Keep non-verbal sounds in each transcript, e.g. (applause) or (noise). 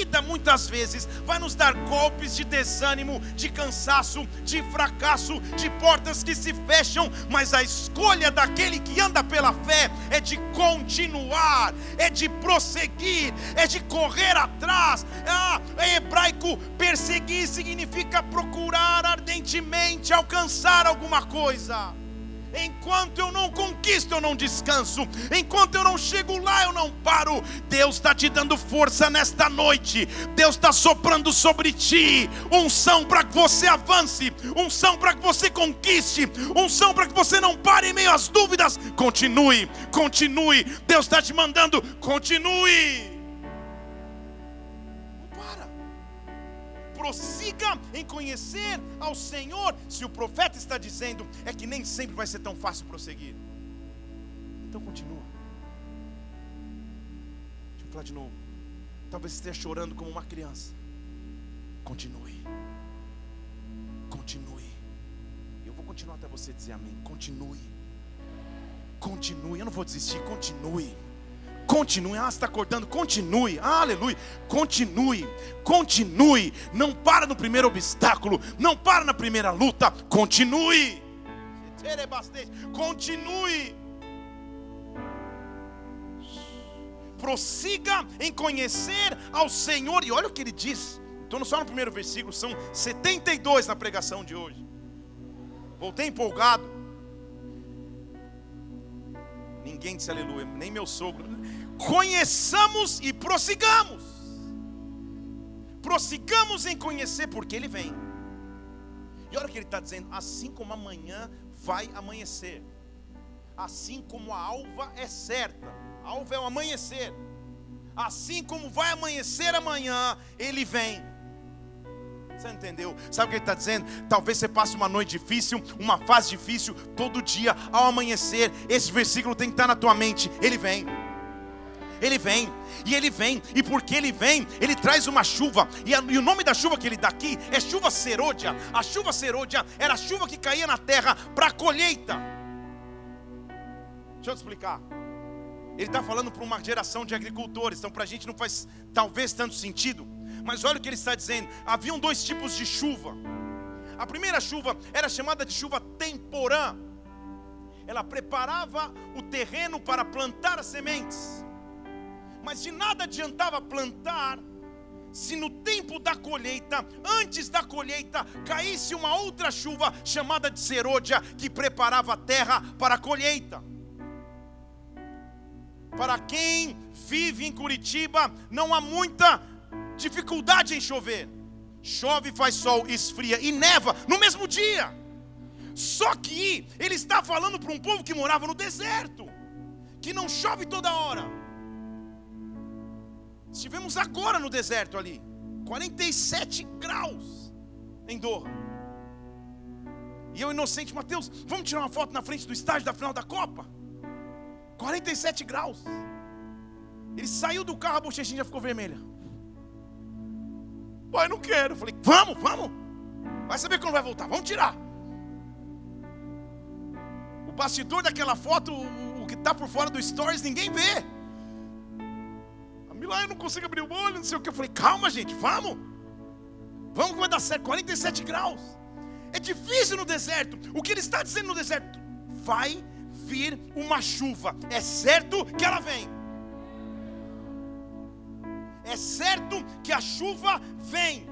vida muitas vezes vai nos dar golpes de desânimo, de cansaço, de fracasso, de portas que se fecham, mas a escolha daquele que anda pela fé é de continuar, é de prosseguir, é de correr atrás. Ah, em hebraico, perseguir significa procurar ardentemente alcançar alguma coisa. Enquanto eu não conquisto, eu não descanso. Enquanto eu não chego lá, eu não paro. Deus está te dando força nesta noite. Deus está soprando sobre ti unção para que você avance, unção para que você conquiste, unção para que você não pare em meio às dúvidas. Continue, continue. Deus está te mandando, continue. Prossiga em conhecer ao Senhor. Se o profeta está dizendo, é que nem sempre vai ser tão fácil prosseguir. Então continua. Deixa eu falar de novo. Talvez esteja chorando como uma criança. Continue. Continue. Eu vou continuar até você dizer amém. Continue. Continue. Eu não vou desistir. Continue. Continue. Ah, está acordando? Continue. Ah, aleluia. Continue. Continue. Não para no primeiro obstáculo. Não para na primeira luta. Continue. Continue. Prossiga em conhecer ao Senhor. E olha o que ele diz. Estou só no primeiro versículo. São 72 na pregação de hoje. Voltei empolgado. Ninguém disse aleluia, nem meu sogro conheçamos e prossigamos. Prossigamos em conhecer, porque Ele vem. E olha o que Ele está dizendo: assim como amanhã vai amanhecer, assim como a alva é certa, a alva é o amanhecer, assim como vai amanhecer amanhã, Ele vem. Você entendeu? Sabe o que ele está dizendo? Talvez você passe uma noite difícil, uma fase difícil, todo dia, ao amanhecer. Esse versículo tem que estar na tua mente. Ele vem. Ele vem, e ele vem, e porque ele vem, ele traz uma chuva, e, a, e, o nome da chuva que ele dá aqui é chuva serôdia. A chuva serôdia era a chuva que caía na terra para a colheita. Deixa eu te explicar. Ele está falando para uma geração de agricultores, então para a gente não faz talvez tanto sentido, mas olha o que ele está dizendo: haviam dois tipos de chuva. A primeira chuva era chamada de chuva temporã, ela preparava o terreno para plantar as sementes. Mas de nada adiantava plantar se no tempo da colheita, antes da colheita, caísse uma outra chuva chamada de serôdia, que preparava a terra para a colheita. Para quem vive em Curitiba, não há muita dificuldade em chover. Chove, faz sol, esfria e neva no mesmo dia. Só que ele está falando para um povo que morava no deserto, que não chove toda hora Estivemos agora no deserto ali, 47 graus em Doha. E eu, inocente, Mateus, vamos tirar uma foto na frente do estádio da final da Copa? 47 graus. Ele saiu do carro, a bochechinha já ficou vermelha. Pai, não quero. Eu falei, vamos, vamos. Vai saber quando vai voltar, vamos tirar. O bastidor daquela foto, o que está por fora do stories, ninguém vê lá, eu não consigo abrir o olho, não sei o que. Eu falei, calma, gente, vamos. Vamos que vai dar certo. 47 graus. É difícil no deserto. O que ele está dizendo no deserto? Vai vir uma chuva. É certo que ela vem. É certo que a chuva vem.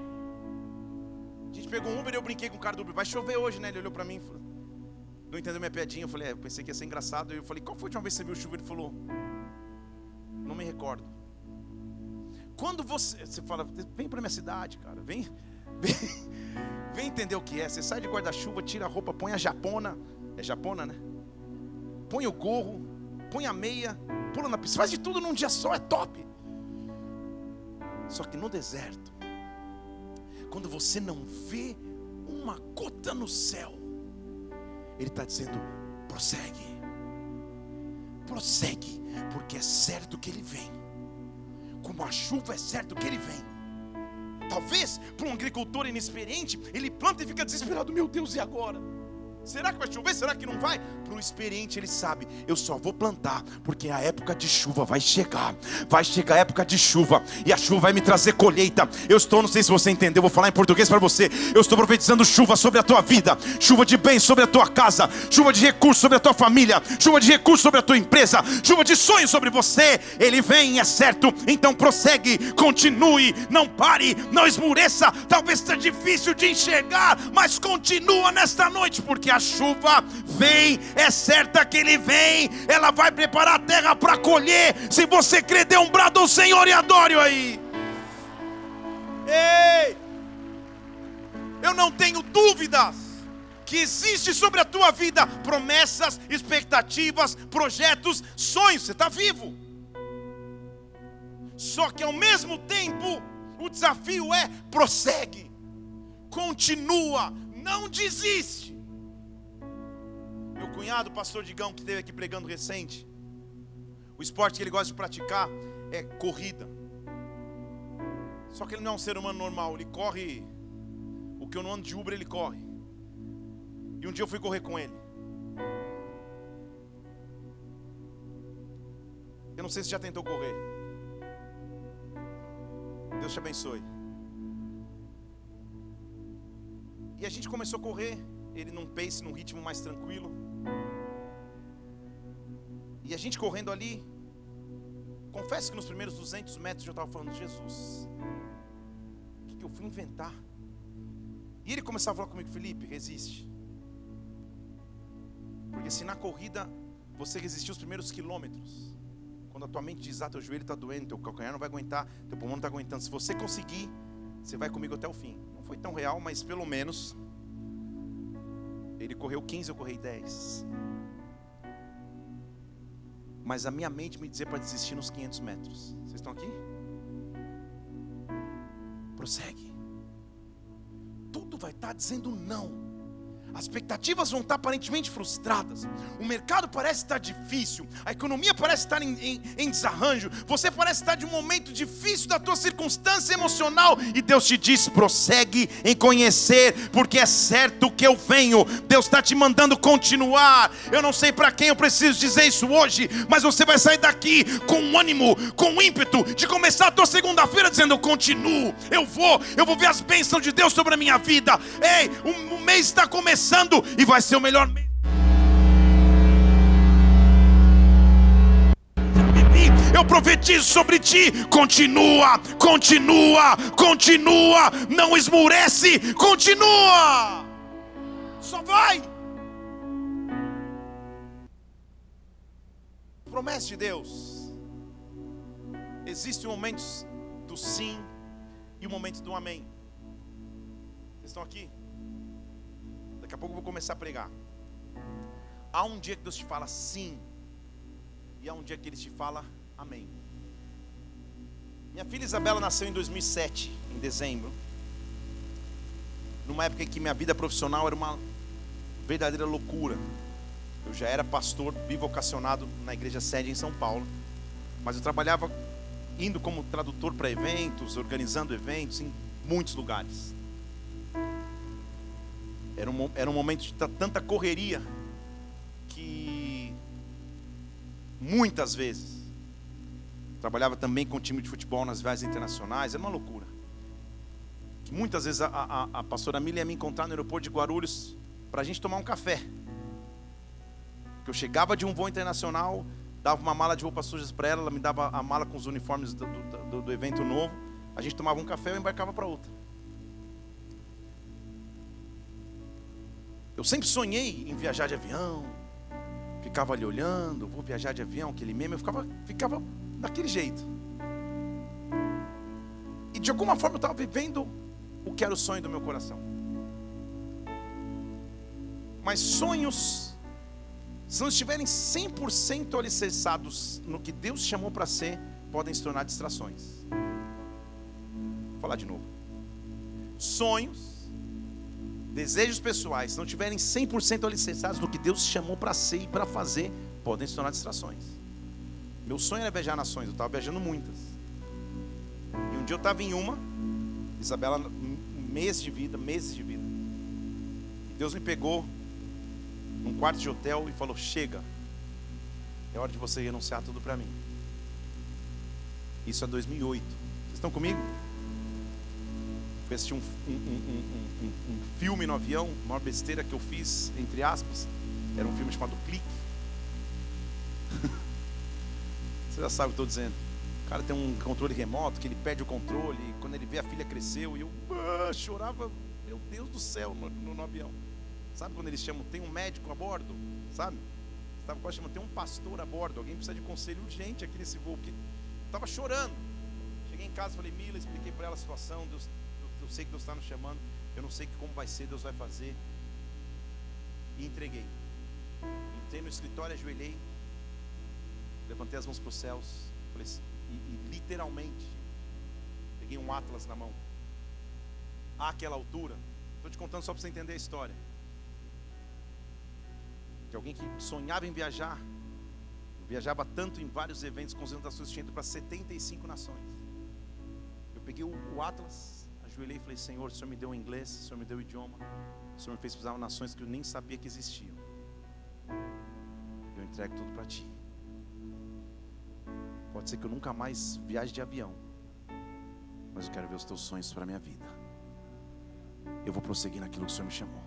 A gente pegou um Uber e eu brinquei com o cara do Uber. Vai chover hoje, né? Ele olhou para mim e falou: Não entendeu minha piadinha. Eu falei: é, Eu pensei que ia ser engraçado. Eu falei: Qual foi a última vez que você viu chuva? Ele falou: Não me recordo. Quando você, você fala, vem para minha cidade, cara, vem, (laughs) vem, vem entender o que é. Você sai de guarda-chuva, tira a roupa, põe a japona, é japona, né? Põe o gorro, põe a meia, pula na piscina, faz de tudo num dia só, é top. Só que no deserto, quando você não vê uma gota no céu, Ele está dizendo: prossegue, prossegue, porque é certo que Ele vem como a chuva é certo que ele vem. Talvez para um agricultor inexperiente, ele planta e fica desesperado: meu Deus, e agora? Será que vai chover? Será que não vai? Para o experiente, ele sabe: eu só vou plantar, porque a época de chuva vai chegar. Vai chegar a época de chuva, e a chuva vai me trazer colheita. Eu estou, não sei se você entendeu, vou falar em português para você. Eu estou profetizando chuva sobre a tua vida, chuva de bem sobre a tua casa, chuva de recursos sobre a tua família, chuva de recursos sobre a tua empresa, chuva de sonhos sobre você. Ele vem, é certo, então prossegue, continue, não pare, não esmureça. Talvez seja difícil de enxergar, mas continua nesta noite, porque a a chuva vem, é certa que ele vem, ela vai preparar a terra para colher. Se você crer, dê um brado ao Senhor e adore aí. Ei! Eu não tenho dúvidas que existe sobre a tua vida promessas, expectativas, projetos, sonhos. Você está vivo. Só que ao mesmo tempo, o desafio é prossegue, continua, não desiste. Meu cunhado, pastor Digão, que esteve aqui pregando recente, o esporte que ele gosta de praticar é corrida. Só que ele não é um ser humano normal, ele corre o que eu não ando de Uber, ele corre. E um dia eu fui correr com ele. Eu não sei se já tentou correr. Deus te abençoe. E a gente começou a correr, ele num pace, num ritmo mais tranquilo. E a gente correndo ali, confesso que nos primeiros 200 metros eu estava falando, Jesus, o que, que eu fui inventar? E ele começava a falar comigo, Felipe, resiste. Porque se na corrida você resistir os primeiros quilômetros, quando a tua mente diz, ah, teu joelho está doendo, teu calcanhar não vai aguentar, teu pulmão não está aguentando, se você conseguir, você vai comigo até o fim. Não foi tão real, mas pelo menos ele correu 15, eu corri 10 mas a minha mente me dizia para desistir nos 500 metros. Vocês estão aqui? Prossegue. Tudo vai estar tá dizendo não. As expectativas vão estar aparentemente frustradas. O mercado parece estar difícil. A economia parece estar em, em, em, desarranjo. Você parece estar de um momento difícil da tua circunstância emocional. E Deus te diz: prossegue em conhecer, porque é certo que eu venho. Deus está te mandando continuar. Eu não sei para quem eu preciso dizer isso hoje, mas você vai sair daqui com ânimo, com ímpeto de começar a tua segunda-feira dizendo: Eu continuo, eu vou, eu vou ver as bênçãos de Deus sobre a minha vida. Ei, o, o mês está começando começando e vai ser o melhor mês. Eu profetizo sobre ti. Continua, continua, continua. Não esmurece, continua. Só vai. Promessa de Deus. Existem momentos do sim e o momento do amém. Vocês estão aqui? Daqui a pouco eu vou começar a pregar. Há um dia que Deus te fala sim, e há um dia que Ele te fala amém. Minha filha Isabela nasceu em 2007, em dezembro. Numa época em que minha vida profissional era uma verdadeira loucura. Eu já era pastor bivocacionado na igreja sede em São Paulo, mas eu trabalhava indo como tradutor para eventos, organizando eventos em muitos lugares. Era um, era um momento de tanta correria que muitas vezes trabalhava também com time de futebol nas viagens internacionais, era uma loucura. Que muitas vezes a, a, a pastora Mila ia me encontrar no aeroporto de Guarulhos para a gente tomar um café. Que eu chegava de um voo internacional, dava uma mala de roupas sujas para ela, ela me dava a mala com os uniformes do, do, do evento novo, a gente tomava um café e eu embarcava para outra. Eu sempre sonhei em viajar de avião. Ficava ali olhando, vou viajar de avião, aquele meme, eu ficava, ficava daquele jeito. E de alguma forma eu estava vivendo o que era o sonho do meu coração. Mas sonhos, se não estiverem 100% alicerçados no que Deus chamou para ser, podem se tornar distrações. Vou falar de novo. Sonhos desejos pessoais, se não tiverem 100% alicerçados no que Deus chamou para ser e para fazer, podem se tornar distrações. Meu sonho era viajar nações, eu estava viajando muitas. E um dia eu estava em uma, Isabela, meses de vida, meses de vida. E Deus me pegou num quarto de hotel e falou: Chega, é hora de você renunciar tudo para mim. Isso é 2008. Vocês estão comigo? Fui assistir um, um, um, um, filme no avião, a maior besteira que eu fiz, entre aspas. Era um filme chamado Clique. (laughs) Você já sabe o que eu estou dizendo. O cara tem um controle remoto, que ele perde o controle, e quando ele vê a filha cresceu, e eu ah, chorava, meu Deus do céu, no, no, no, avião. Sabe quando eles chamam, tem um médico a bordo? Sabe? Estava quase chamando, tem um pastor a bordo, alguém precisa de conselho urgente aqui nesse voo. Estava chorando. Cheguei em casa, falei, Mila, expliquei para ela a situação, Deus eu sei que Deus está nos chamando, eu não sei como vai ser, Deus vai fazer. E entreguei. Entrei no escritório, ajoelhei, levantei as mãos para os céus, falei, e, e literalmente peguei um atlas na mão. Àquela altura, estou te contando só para você entender a história. De alguém que sonhava em viajar, viajava tanto em vários eventos, concentrações, tinha ido para 75 nações. Eu peguei o, o Atlas, ajoelhei e falei: Senhor, o Senhor me deu inglês, o Senhor me deu idioma, o Senhor me fez pisar nações que eu nem sabia que existiam. Eu entrego tudo para Ti. Pode ser que eu nunca mais viaje de avião, mas eu quero ver os Teus sonhos para a minha vida. Eu vou prosseguir naquilo que o Senhor me chamou.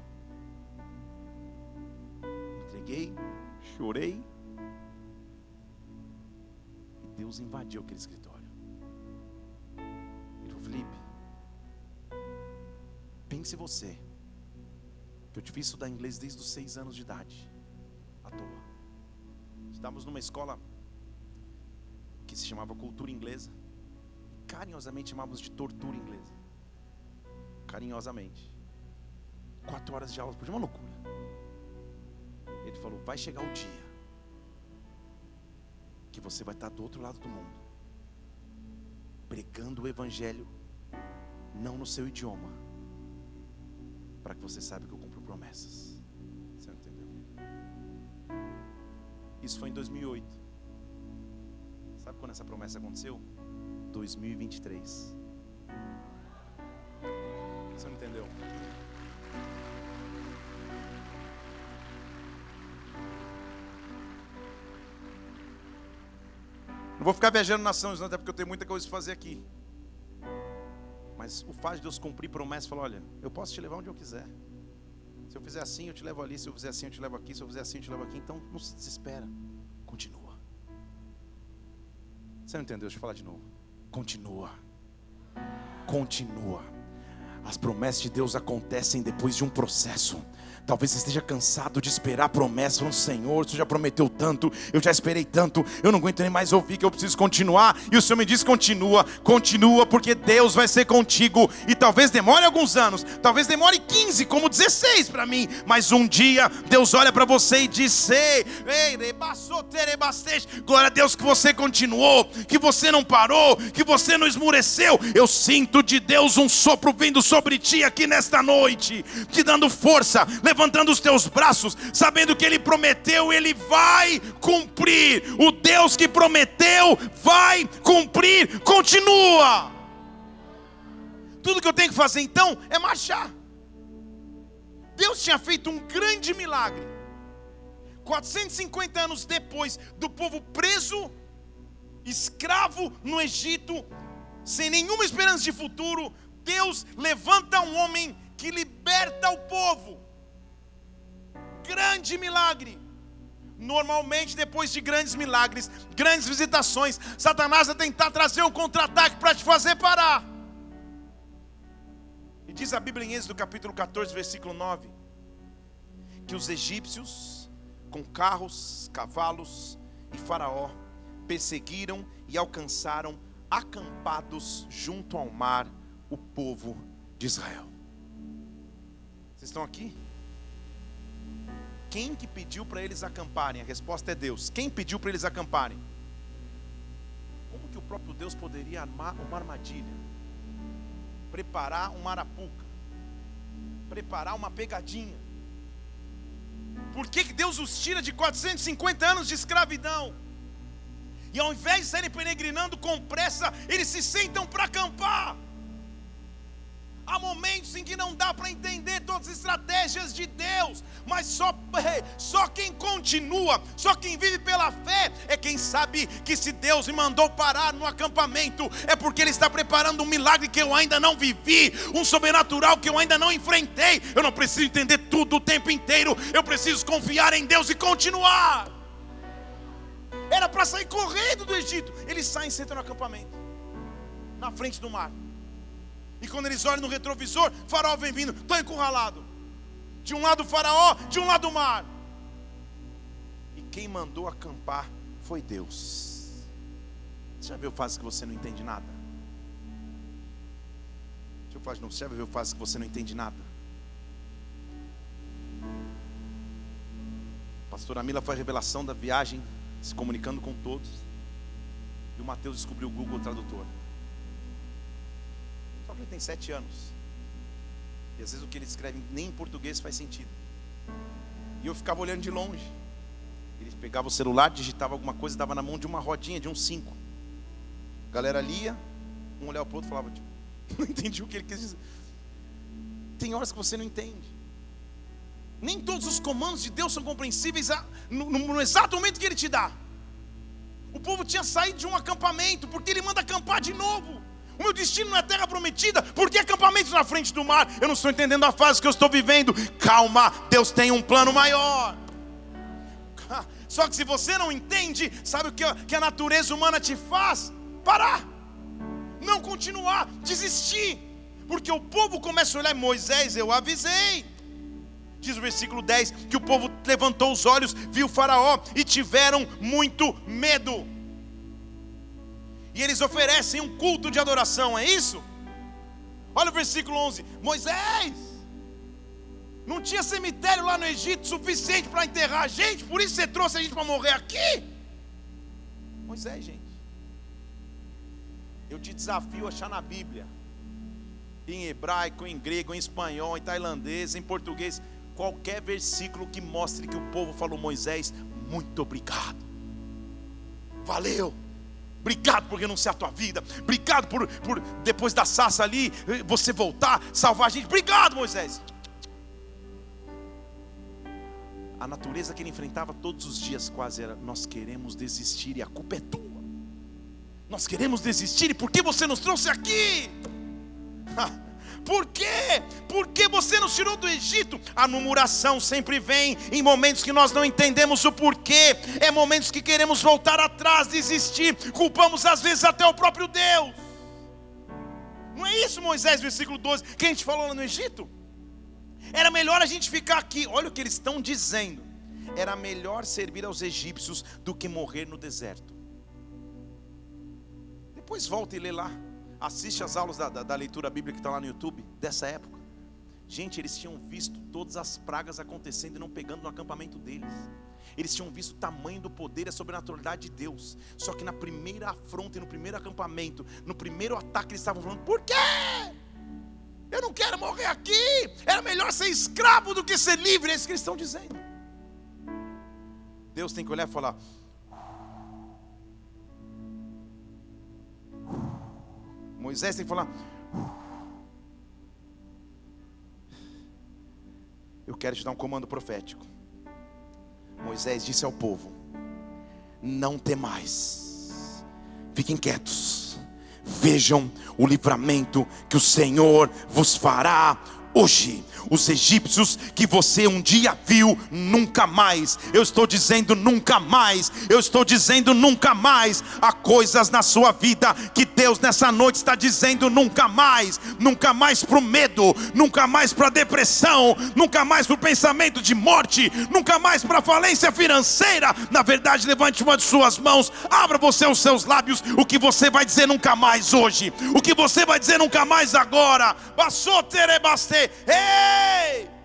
Entreguei, chorei, e Deus invadiu aquele escritório. Pense você, que eu fiz estudar inglês desde os seis anos de idade, à toa. Estávamos numa escola que se chamava Cultura Inglesa, carinhosamente chamávamos de Tortura Inglesa. Carinhosamente. Quatro horas de aula por uma loucura. Ele falou: vai chegar o dia que você vai estar do outro lado do mundo, pregando o Evangelho, não no seu idioma para que você saiba que eu cumpro promessas. Você não entendeu? Isso foi em 2008. Sabe quando essa promessa aconteceu? 2023. Você não entendeu? Não vou ficar viajando nações, não, até porque eu tenho muita coisa para fazer aqui. Mas o fato de Deus cumprir promessa, falou: olha, eu posso te levar onde eu quiser. Se eu fizer assim, eu te levo ali. Se eu fizer assim, eu te levo aqui. Se eu fizer assim, eu te levo aqui. Então não se desespera. Continua. Você não entendeu? Deixa eu falar de novo. Continua. Continua. As promessas de Deus acontecem depois de um processo. Talvez você esteja cansado de esperar promessas no Senhor. Você já prometeu tanto, eu já esperei tanto, eu não aguento nem mais ouvir que eu preciso continuar. E o Senhor me diz: continua, continua, porque Deus vai ser contigo. E talvez demore alguns anos, talvez demore 15, como 16 para mim. Mas um dia Deus olha para você e diz: Ei, glória a Deus que você continuou, que você não parou, que você não esmureceu. Eu sinto de Deus um sopro vindo sobre ti aqui nesta noite, te dando força levantando os teus braços, sabendo que Ele prometeu, Ele vai cumprir. O Deus que prometeu vai cumprir. Continua. Tudo que eu tenho que fazer então é marchar. Deus tinha feito um grande milagre. 450 anos depois do povo preso, escravo no Egito, sem nenhuma esperança de futuro, Deus levanta um homem que liberta o povo grande milagre. Normalmente, depois de grandes milagres, grandes visitações, Satanás vai tentar trazer um contra-ataque para te fazer parar. E diz a Bíblia em Êxodo capítulo 14, versículo 9: que os egípcios, com carros, cavalos e Faraó, perseguiram e alcançaram, acampados junto ao mar, o povo de Israel. Vocês estão aqui? Quem que pediu para eles acamparem? A resposta é Deus. Quem pediu para eles acamparem? Como que o próprio Deus poderia armar uma armadilha? Preparar uma arapuca? Preparar uma pegadinha? Por que, que Deus os tira de 450 anos de escravidão? E ao invés de serem peregrinando com pressa, eles se sentam para acampar. Há momentos em que não dá para entender todas as estratégias de Deus, mas só, só quem continua, só quem vive pela fé é quem sabe que se Deus me mandou parar no acampamento, é porque Ele está preparando um milagre que eu ainda não vivi, um sobrenatural que eu ainda não enfrentei. Eu não preciso entender tudo o tempo inteiro, eu preciso confiar em Deus e continuar. Era para sair correndo do Egito, eles saem e sentam no acampamento, na frente do mar. E quando eles olham no retrovisor, faraó vem vindo, estou encurralado. De um lado o faraó, de um lado o mar. E quem mandou acampar foi Deus. Você já viu fase que você não entende nada? Deixa eu falar de novo. Você já viu fase que você não entende nada? Pastora Mila a revelação da viagem, se comunicando com todos. E o Mateus descobriu o Google Tradutor ele tem sete anos. E às vezes o que ele escreve nem em português faz sentido. E eu ficava olhando de longe. Ele pegava o celular, digitava alguma coisa, dava na mão de uma rodinha, de um cinco. A galera lia, um olhava para o outro e falava, tipo, (laughs) não entendi o que ele quis dizer. Tem horas que você não entende. Nem todos os comandos de Deus são compreensíveis no, no, no exato momento que Ele te dá. O povo tinha saído de um acampamento, porque Ele manda acampar de novo. O meu destino é terra prometida. Por que acampamentos na frente do mar? Eu não estou entendendo a fase que eu estou vivendo. Calma, Deus tem um plano maior. Só que se você não entende, sabe o que a natureza humana te faz? Parar, não continuar, desistir. Porque o povo começa a olhar, Moisés, eu avisei. Diz o versículo 10 que o povo levantou os olhos, viu Faraó e tiveram muito medo e eles oferecem um culto de adoração, é isso? Olha o versículo 11: Moisés, não tinha cemitério lá no Egito suficiente para enterrar a gente, por isso você trouxe a gente para morrer aqui? Moisés, gente, eu te desafio a achar na Bíblia, em hebraico, em grego, em espanhol, em tailandês, em português, qualquer versículo que mostre que o povo falou: Moisés, muito obrigado, valeu. Obrigado por renunciar a tua vida. Obrigado por, por depois da sassa ali, você voltar, salvar a gente. Obrigado, Moisés. A natureza que ele enfrentava todos os dias quase era: nós queremos desistir e a culpa é tua. Nós queremos desistir e por que você nos trouxe aqui? (laughs) Por quê? Porque você nos tirou do Egito? A murmuração sempre vem em momentos que nós não entendemos o porquê. É momentos que queremos voltar atrás, desistir. Culpamos às vezes até o próprio Deus. Não é isso, Moisés, versículo 12, que a gente falou lá no Egito? Era melhor a gente ficar aqui. Olha o que eles estão dizendo. Era melhor servir aos egípcios do que morrer no deserto. Depois volta e lê lá. Assiste as aulas da, da, da leitura bíblica que está lá no YouTube, dessa época. Gente, eles tinham visto todas as pragas acontecendo e não pegando no acampamento deles. Eles tinham visto o tamanho do poder e a sobrenaturalidade de Deus. Só que na primeira afronta e no primeiro acampamento, no primeiro ataque, eles estavam falando: por quê? Eu não quero morrer aqui. Era melhor ser escravo do que ser livre. É isso que eles estão dizendo. Deus tem que olhar e falar: Moisés tem que falar. Eu quero te dar um comando profético. Moisés disse ao povo: Não temais, fiquem quietos, vejam o livramento que o Senhor vos fará hoje. Os egípcios que você um dia viu, nunca mais. Eu estou dizendo nunca mais. Eu estou dizendo nunca mais. Há coisas na sua vida que Deus nessa noite está dizendo nunca mais. Nunca mais para o medo, nunca mais para a depressão, nunca mais para o pensamento de morte, nunca mais para a falência financeira. Na verdade, levante uma de suas mãos, abra você os seus lábios. O que você vai dizer nunca mais hoje? O que você vai dizer nunca mais agora? Passou Ei!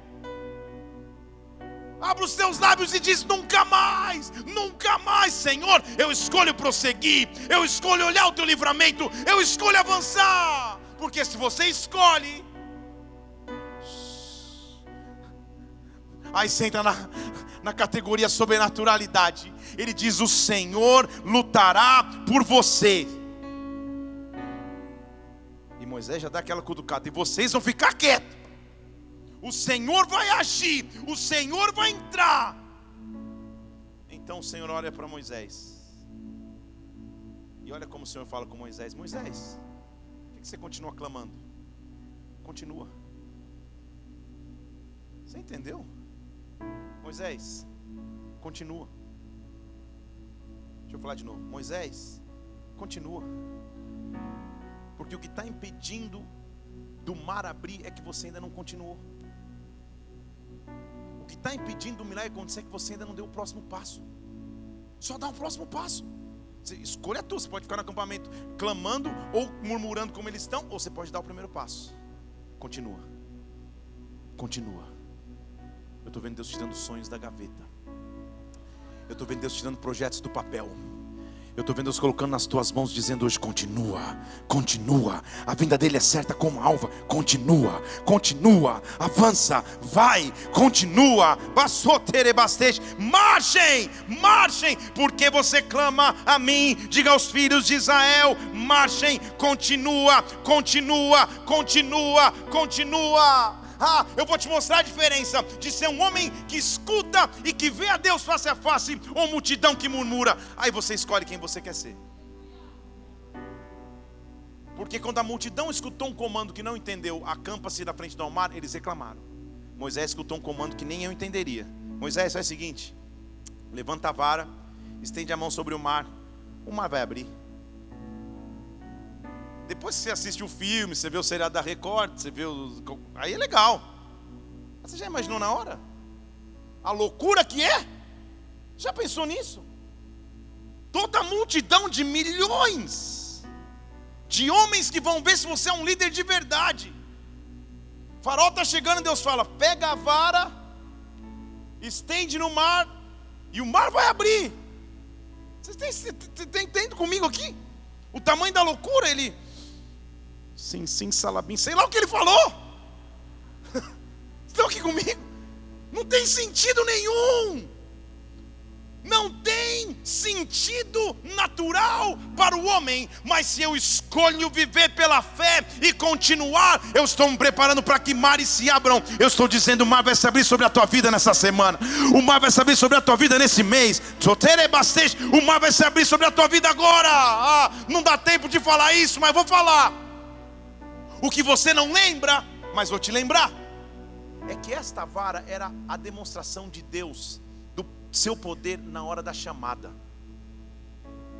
Abra os teus lábios e diz: nunca mais, nunca mais, Senhor. Eu escolho prosseguir, eu escolho olhar o teu livramento, eu escolho avançar. Porque se você escolhe, aí entra na, na categoria sobrenaturalidade. Ele diz: O Senhor lutará por você. E Moisés já dá aquela cutucada. E vocês vão ficar quietos. O Senhor vai agir. O Senhor vai entrar. Então o Senhor olha para Moisés. E olha como o Senhor fala com Moisés: Moisés, por que você continua clamando? Continua. Você entendeu? Moisés, continua. Deixa eu falar de novo. Moisés, continua. Porque o que está impedindo do mar abrir é que você ainda não continuou. Que está impedindo o milagre acontecer é que você ainda não deu o próximo passo. Só dá o próximo passo. Escolha tu, você pode ficar no acampamento clamando ou murmurando como eles estão, ou você pode dar o primeiro passo. Continua. Continua. Eu estou vendo Deus tirando sonhos da gaveta. Eu estou vendo Deus tirando projetos do papel. Eu estou vendo Deus colocando nas tuas mãos, dizendo hoje: continua, continua. A vinda dele é certa como alva. Continua, continua, avança, vai, continua. Bassoterebastej, marchem, marchem, porque você clama a mim. Diga aos filhos de Israel: marchem, continua, continua, continua, continua. Ah, eu vou te mostrar a diferença de ser um homem que escuta e que vê a Deus face a face, ou multidão que murmura. Aí você escolhe quem você quer ser. Porque quando a multidão escutou um comando que não entendeu, acampa-se na frente do mar, eles reclamaram. Moisés escutou um comando que nem eu entenderia. Moisés, faz o seguinte: levanta a vara, estende a mão sobre o mar, o mar vai abrir. Depois que você assiste o filme, você vê o seriado da Record, você vê o. Aí é legal. Mas você já imaginou na hora? A loucura que é? Já pensou nisso? Toda a multidão de milhões de homens que vão ver se você é um líder de verdade. O farol está chegando, Deus fala: pega a vara, estende no mar, e o mar vai abrir. Vocês entendem comigo aqui? O tamanho da loucura, ele Sim, sim, salabim. Sei lá o que ele falou. (laughs) Estão aqui comigo? Não tem sentido nenhum. Não tem sentido natural para o homem, mas se eu escolho viver pela fé e continuar, eu estou me preparando para que mares se abram. Eu estou dizendo: o mar vai se abrir sobre a tua vida nessa semana, o mar vai se abrir sobre a tua vida nesse mês. O mar vai se abrir sobre a tua vida agora. Ah, não dá tempo de falar isso, mas vou falar o que você não lembra, mas vou te lembrar. É que esta vara era a demonstração de Deus, do seu poder na hora da chamada.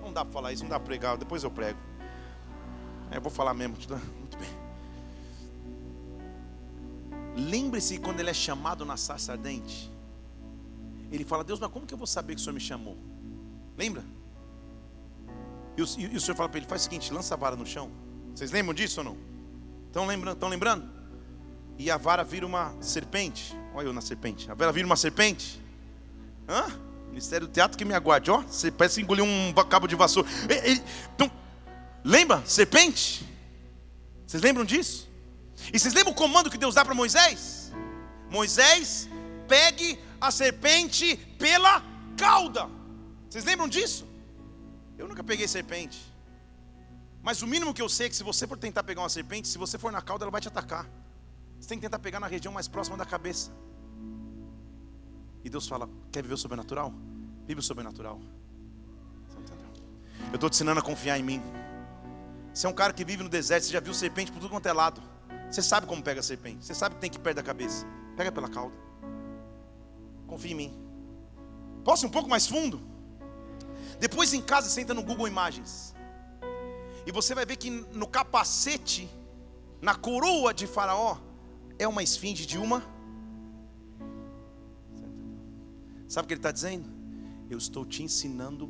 Não dá para falar isso, não dá para pregar, depois eu prego. É, eu vou falar mesmo, (laughs) muito bem. Lembre-se quando ele é chamado na sarça ardente. Ele fala, Deus, mas como que eu vou saber que o Senhor me chamou? Lembra? E o, e o Senhor fala para ele, faz o seguinte, lança a vara no chão. Vocês lembram disso ou não? Estão lembrando? Estão lembrando? E a vara vira uma serpente. Olha eu na serpente. A vara vira uma serpente. Hã? Ministério do Teatro que me aguarde. Ó, você parece engolir um cabo de vassoura. Então, lembra? Serpente? Vocês lembram disso? E vocês lembram o comando que Deus dá para Moisés? Moisés, pegue a serpente pela cauda. Vocês lembram disso? Eu nunca peguei serpente. Mas o mínimo que eu sei é que se você for tentar pegar uma serpente, se você for na cauda, ela vai te atacar. Você tem que tentar pegar na região mais próxima da cabeça. E Deus fala: Quer viver o sobrenatural? Vive o sobrenatural. Você entendeu? Eu estou te ensinando a confiar em mim. Você é um cara que vive no deserto, você já viu serpente por tudo quanto é lado. Você sabe como pega a serpente. Você sabe que tem que perto da cabeça. Pega pela cauda. Confia em mim. Posso ir um pouco mais fundo? Depois em casa, senta no Google Imagens. E você vai ver que no capacete, na coroa de Faraó, é uma esfinge de uma. Sabe o que ele está dizendo? Eu estou te ensinando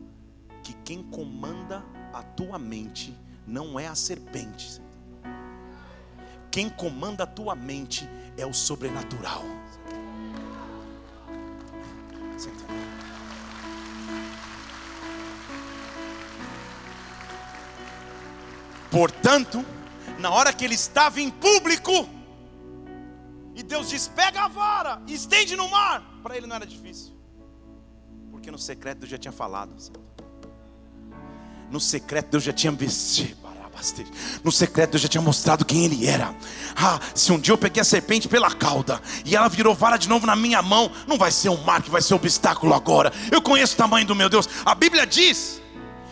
que quem comanda a tua mente não é a serpente. Quem comanda a tua mente é o sobrenatural. Você entendeu? Portanto, na hora que ele estava em público, e Deus diz: pega a vara, estende no mar. Para ele não era difícil, porque no secreto Deus já tinha falado. No secreto Deus já tinha vestido. No secreto Deus já tinha mostrado quem ele era. Ah, se um dia eu peguei a serpente pela cauda e ela virou vara de novo na minha mão, não vai ser um mar que vai ser obstáculo agora. Eu conheço o tamanho do meu Deus. A Bíblia diz,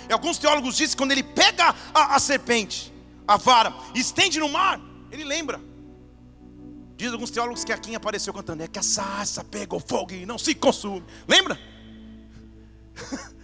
e alguns teólogos dizem que quando ele pega a, a serpente, a vara, e estende no mar, ele lembra. Diz alguns teólogos que a apareceu cantando: É que a sarça pega o fogo e não se consume. Lembra? (laughs)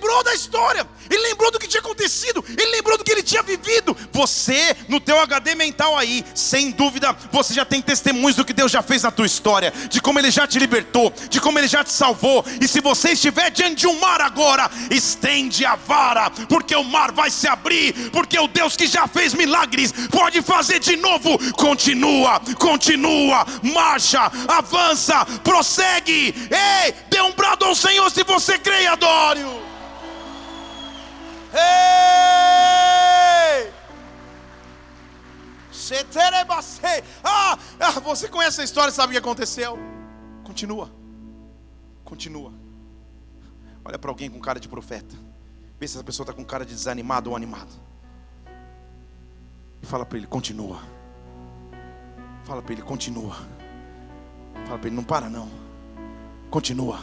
Lembrou da história, ele lembrou do que tinha acontecido, ele lembrou do que ele tinha vivido. Você, no teu HD mental aí, sem dúvida, você já tem testemunhos do que Deus já fez na tua história, de como ele já te libertou, de como ele já te salvou. E se você estiver diante de um mar agora, estende a vara, porque o mar vai se abrir, porque o Deus que já fez milagres pode fazer de novo. Continua, continua, marcha, avança, prossegue. Ei, dê um brado ao Senhor se você crê e adore. Ei! Ah, ah, você conhece a história, sabe o que aconteceu? Continua, continua. Olha para alguém com cara de profeta. Vê se essa pessoa está com cara de desanimado ou animado. E fala para ele: continua. Fala para ele: continua. Fala para ele: não para não. Continua.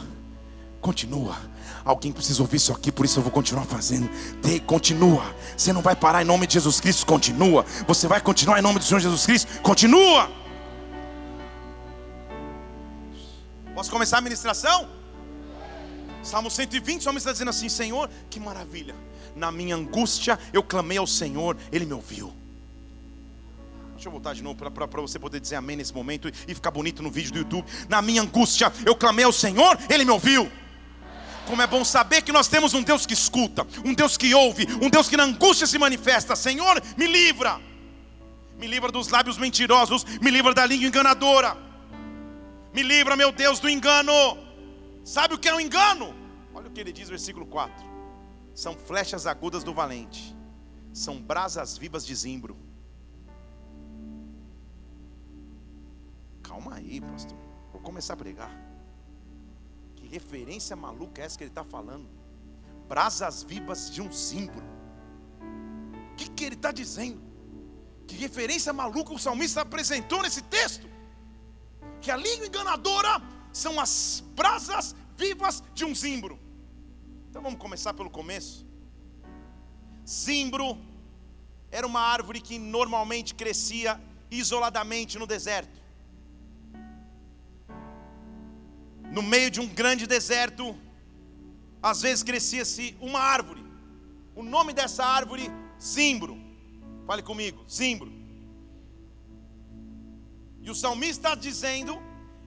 Continua. Alguém precisa ouvir isso aqui, por isso eu vou continuar fazendo. De, continua. Você não vai parar em nome de Jesus Cristo, continua. Você vai continuar em nome do Senhor Jesus Cristo, continua. Posso começar a ministração? Salmo 120, o salmo está dizendo assim: Senhor, que maravilha. Na minha angústia eu clamei ao Senhor, Ele me ouviu. Deixa eu voltar de novo para você poder dizer amém nesse momento e ficar bonito no vídeo do YouTube. Na minha angústia eu clamei ao Senhor, Ele me ouviu. Como é bom saber que nós temos um Deus que escuta, um Deus que ouve, um Deus que na angústia se manifesta. Senhor, me livra. Me livra dos lábios mentirosos, me livra da língua enganadora. Me livra, meu Deus, do engano. Sabe o que é um engano? Olha o que ele diz versículo 4. São flechas agudas do valente, são brasas vivas de zimbro. Calma aí, pastor. Vou começar a pregar referência maluca é essa que ele está falando? Brasas vivas de um símbolo. O que, que ele está dizendo? Que referência maluca o salmista apresentou nesse texto? Que a língua enganadora são as brasas vivas de um zimbro. Então vamos começar pelo começo. Zimbro era uma árvore que normalmente crescia isoladamente no deserto. No meio de um grande deserto, às vezes crescia-se uma árvore. O nome dessa árvore, zimbro. Fale comigo, zimbro. E o salmista está dizendo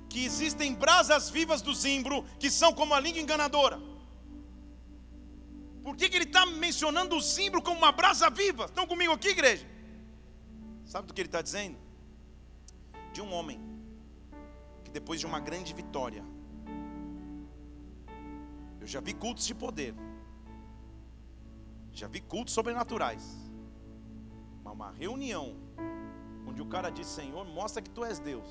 que existem brasas vivas do zimbro que são como a língua enganadora. Por que, que ele está mencionando o zimbro como uma brasa viva? Estão comigo aqui, igreja? Sabe do que ele está dizendo? De um homem que depois de uma grande vitória, eu já vi cultos de poder. Já vi cultos sobrenaturais. Mas uma reunião onde o cara diz: Senhor, mostra que tu és Deus.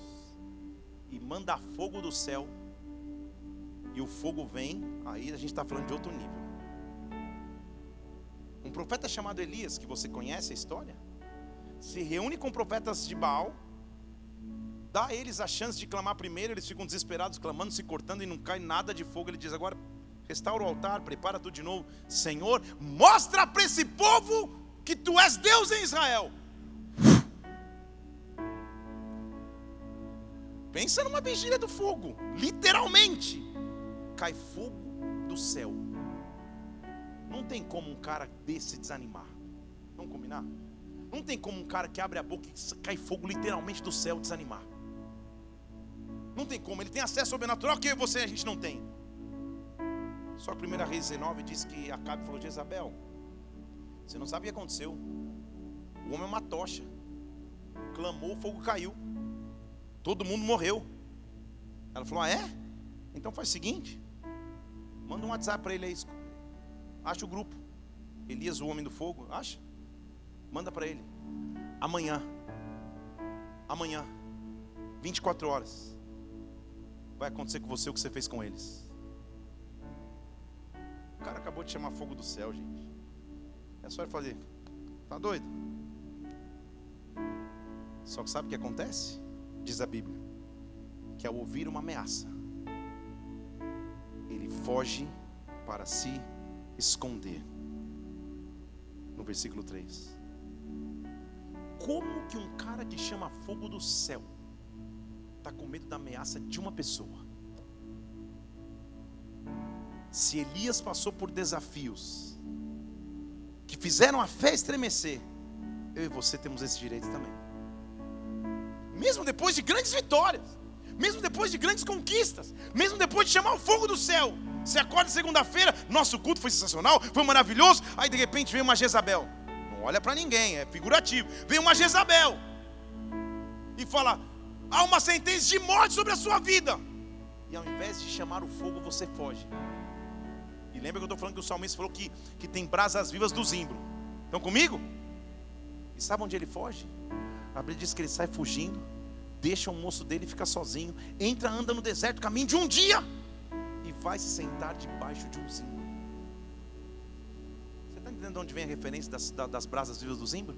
E manda fogo do céu. E o fogo vem. Aí a gente está falando de outro nível. Um profeta chamado Elias, que você conhece a história, se reúne com profetas de Baal, dá a eles a chance de clamar primeiro, eles ficam desesperados, clamando, se cortando e não cai nada de fogo. Ele diz: Agora restaura o altar, prepara tudo de novo. Senhor, mostra para esse povo que tu és Deus em Israel. Pensa numa vigília do fogo, literalmente. Cai fogo do céu. Não tem como um cara desse desanimar. Vamos combinar? Não tem como um cara que abre a boca e cai fogo literalmente do céu desanimar. Não tem como, ele tem acesso sobrenatural que você a gente não tem. Só que 1 Reis 19 diz que Acabe falou de Isabel. Você não sabe o que aconteceu. O homem é uma tocha. Clamou, o fogo caiu. Todo mundo morreu. Ela falou: Ah, é? Então faz o seguinte: manda um WhatsApp para ele aí. Acha o grupo. Elias, o homem do fogo, acha? Manda para ele. Amanhã. Amanhã. 24 horas. Vai acontecer com você o que você fez com eles. O cara acabou de chamar fogo do céu, gente. É só ele fazer. Tá doido? Só que sabe o que acontece? Diz a Bíblia, que ao ouvir uma ameaça, ele foge para se esconder. No versículo 3. Como que um cara que chama fogo do céu está com medo da ameaça de uma pessoa? Se Elias passou por desafios que fizeram a fé estremecer, eu e você temos esse direito também. Mesmo depois de grandes vitórias, mesmo depois de grandes conquistas, mesmo depois de chamar o fogo do céu, você acorda segunda-feira, nosso culto foi sensacional, foi maravilhoso, aí de repente vem uma Jezabel. Não olha para ninguém, é figurativo. Vem uma Jezabel e fala: há uma sentença de morte sobre a sua vida. E ao invés de chamar o fogo, você foge. E lembra que eu estou falando que o salmista falou que, que tem brasas vivas do zimbro. Estão comigo? E sabe onde ele foge? A Bíblia diz que ele sai fugindo, deixa o moço dele ficar sozinho, entra, anda no deserto, caminho de um dia e vai se sentar debaixo de um zimbro. Você está entendendo de onde vem a referência das, das brasas vivas do zimbro?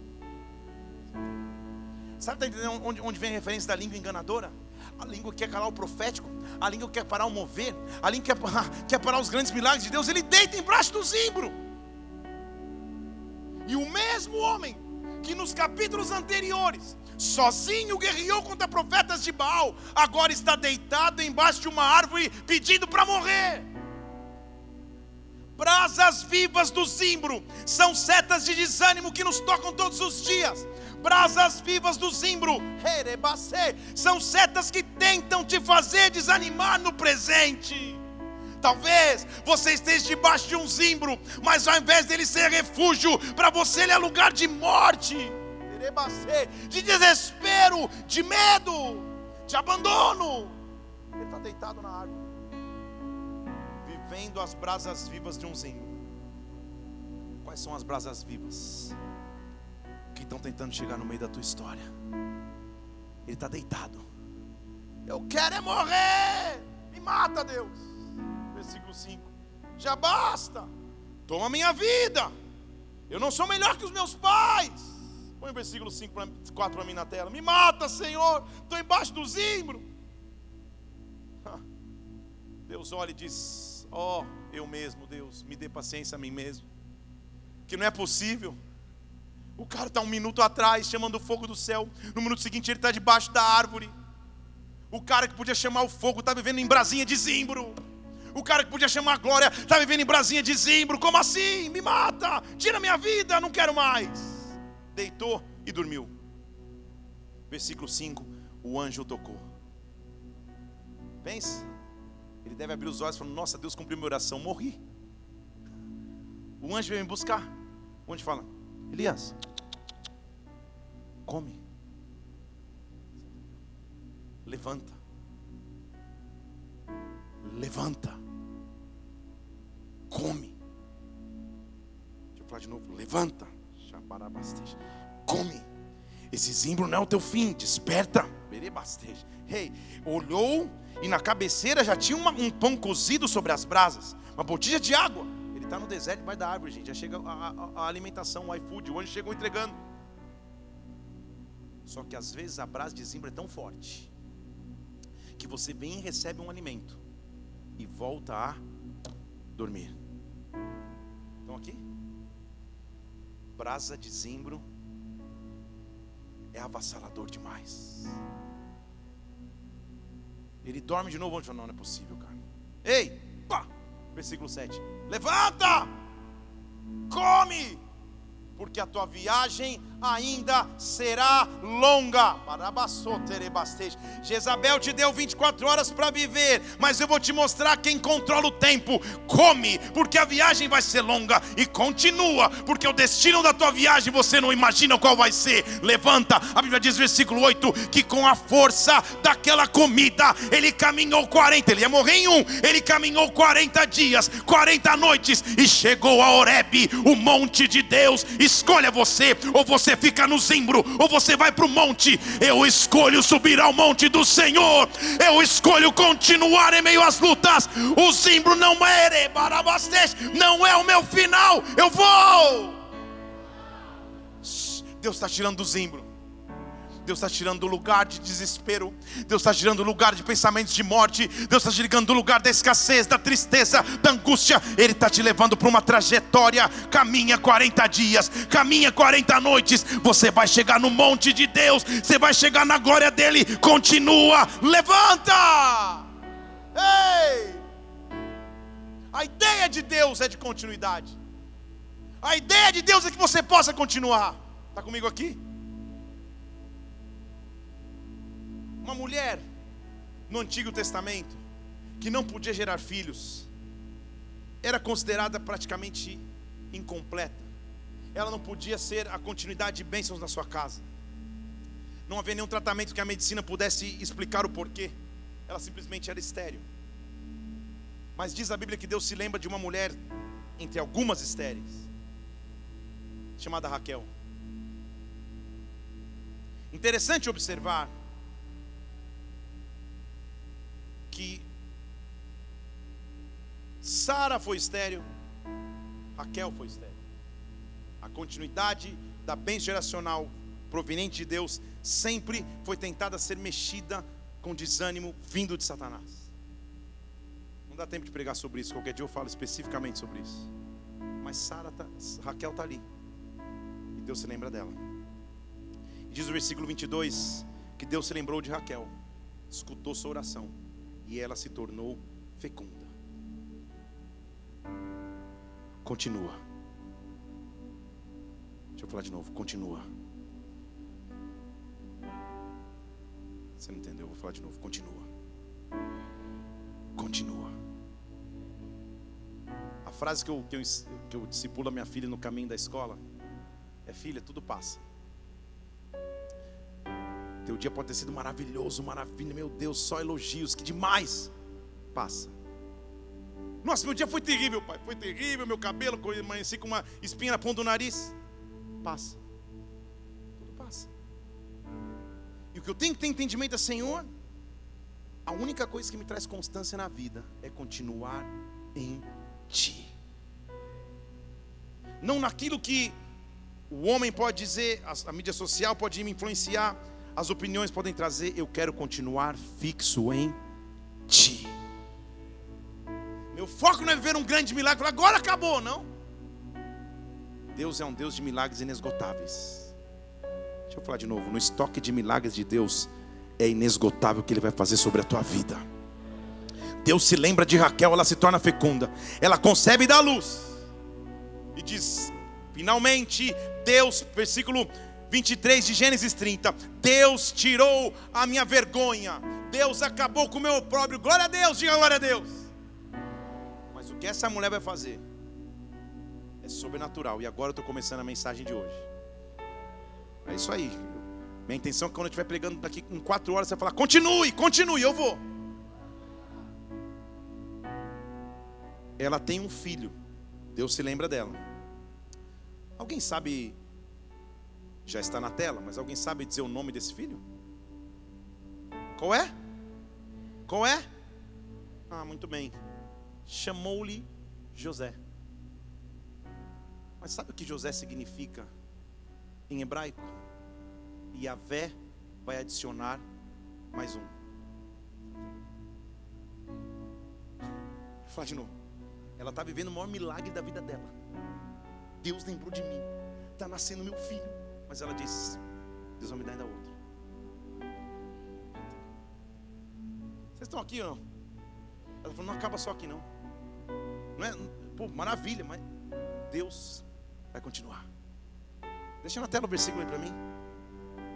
Sabe, está entendendo onde, onde vem a referência da língua enganadora? A língua que quer calar o profético, a língua que quer parar o mover, a língua que quer, quer parar os grandes milagres de Deus, ele deita embaixo do zimbro. E o mesmo homem que nos capítulos anteriores, sozinho guerreou contra profetas de Baal, agora está deitado embaixo de uma árvore pedindo para morrer. Brasas vivas do zimbro são setas de desânimo que nos tocam todos os dias. Brasas vivas do zimbro, são setas que tentam te fazer desanimar no presente. Talvez você esteja debaixo de um zimbro, mas ao invés dele ser refúgio, para você ele é lugar de morte, de desespero, de medo, de abandono. Ele está deitado na árvore, vivendo as brasas vivas de um zimbro. Quais são as brasas vivas que estão tentando chegar no meio da tua história? Ele está deitado. Eu quero é morrer. Me mata, Deus versículo 5. Já basta, toma minha vida. Eu não sou melhor que os meus pais. Põe o versículo 5 4 para mim na tela. Me mata, Senhor. Estou embaixo do zimbro. Deus olha e diz: Ó, oh, eu mesmo, Deus, me dê paciência a mim mesmo. Que não é possível. O cara está um minuto atrás chamando o fogo do céu. No minuto seguinte ele está debaixo da árvore. O cara que podia chamar o fogo está vivendo em brasinha de zimbro. O cara que podia chamar glória está vivendo em brasinha de zimbro. Como assim? Me mata, tira minha vida, não quero mais. Deitou e dormiu. Versículo 5: O anjo tocou. Pensa, ele deve abrir os olhos e falar: Nossa, Deus cumpriu minha oração, morri. O anjo veio me buscar. O anjo fala: Elias, come, levanta, levanta come. Deixa eu falar de novo, levanta. Come. Esse zimbro não é o teu fim, desperta. Rei, hey, olhou e na cabeceira já tinha uma, um pão cozido sobre as brasas, uma botija de água. Ele está no deserto debaixo da árvore, gente. Já chega a, a, a alimentação, o iFood, o anjo chegou entregando. Só que às vezes a brasa de zimbro é tão forte que você vem e recebe um alimento e volta a dormir. Estão aqui? Brasa de zimbro é avassalador demais. Ele dorme de novo, onde fala, não, não é possível, cara. Ei, pá, versículo 7. Levanta, come, porque a tua viagem ainda será longa. Jezabel te deu 24 horas para viver, mas eu vou te mostrar quem controla o tempo. Come, porque a viagem vai ser longa e continua, porque o destino da tua viagem você não imagina qual vai ser. Levanta, a Bíblia diz versículo 8 que com a força daquela comida ele caminhou 40, ele ia morrer em um, ele caminhou 40 dias, 40 noites e chegou a Horebe, o monte de Deus. Escolha você, ou você fica no zimbro ou você vai para o monte. Eu escolho subir ao monte do Senhor. Eu escolho continuar em meio às lutas. O zimbro não é não é o meu final. Eu vou. Deus está tirando do zimbro. Deus está tirando do lugar de desespero. Deus está tirando do lugar de pensamentos de morte. Deus está tirando do lugar da escassez, da tristeza, da angústia. Ele está te levando para uma trajetória. Caminha 40 dias, caminha 40 noites. Você vai chegar no monte de Deus. Você vai chegar na glória dele. Continua, levanta. Ei! A ideia de Deus é de continuidade. A ideia de Deus é que você possa continuar. Está comigo aqui? Uma mulher no Antigo Testamento que não podia gerar filhos era considerada praticamente incompleta. Ela não podia ser a continuidade de bênçãos na sua casa. Não havia nenhum tratamento que a medicina pudesse explicar o porquê. Ela simplesmente era estéril. Mas diz a Bíblia que Deus se lembra de uma mulher entre algumas estéreis, chamada Raquel. Interessante observar que Sara foi estéreo, Raquel foi estéreo. A continuidade da bênção geracional proveniente de Deus sempre foi tentada ser mexida com desânimo vindo de Satanás. Não dá tempo de pregar sobre isso, qualquer dia eu falo especificamente sobre isso. Mas Sara tá, Raquel está ali. E Deus se lembra dela. E diz o versículo 22 que Deus se lembrou de Raquel, escutou sua oração e ela se tornou fecunda. Continua. Deixa eu falar de novo. Continua. Você não entendeu? Eu vou falar de novo. Continua. Continua. A frase que eu, que eu, que eu discipulo a minha filha no caminho da escola é: Filha, tudo passa. Teu dia pode ter sido maravilhoso, maravilha, meu Deus, só elogios, que demais. Passa. Nossa, meu dia foi terrível, pai. Foi terrível, meu cabelo, amanheci com uma espinha na ponta do nariz. Passa. Tudo passa. E o que eu tenho que ter entendimento é, Senhor, a única coisa que me traz constância na vida é continuar em Ti. Não naquilo que o homem pode dizer, a mídia social pode me influenciar, as opiniões podem trazer, eu quero continuar fixo em Ti. Meu foco não é ver um grande milagre, agora acabou, não. Deus é um Deus de milagres inesgotáveis. Deixa eu falar de novo: no estoque de milagres de Deus, é inesgotável o que Ele vai fazer sobre a tua vida. Deus se lembra de Raquel, ela se torna fecunda, ela concebe e dá luz, e diz: finalmente, Deus, versículo 23 de Gênesis 30. Deus tirou a minha vergonha. Deus acabou com o meu próprio. Glória a Deus, diga glória a Deus. Mas o que essa mulher vai fazer é sobrenatural. E agora eu estou começando a mensagem de hoje. É isso aí. Minha intenção é que quando eu estiver pregando daqui em quatro horas, você vai falar: continue, continue, eu vou. Ela tem um filho. Deus se lembra dela. Alguém sabe já está na tela, mas alguém sabe dizer o nome desse filho? Qual é? Qual é? Ah, muito bem. Chamou-lhe José. Mas sabe o que José significa em hebraico? Yahvé vai adicionar mais um. Vou de novo. Ela está vivendo o maior milagre da vida dela. Deus lembrou de mim. Está nascendo meu filho. Mas ela disse: Deus vai me dar ainda outro. Vocês estão aqui não? Ela falou: Não acaba só aqui, não. Não é, pô, maravilha, mas Deus vai continuar. Deixa na tela o versículo aí para mim.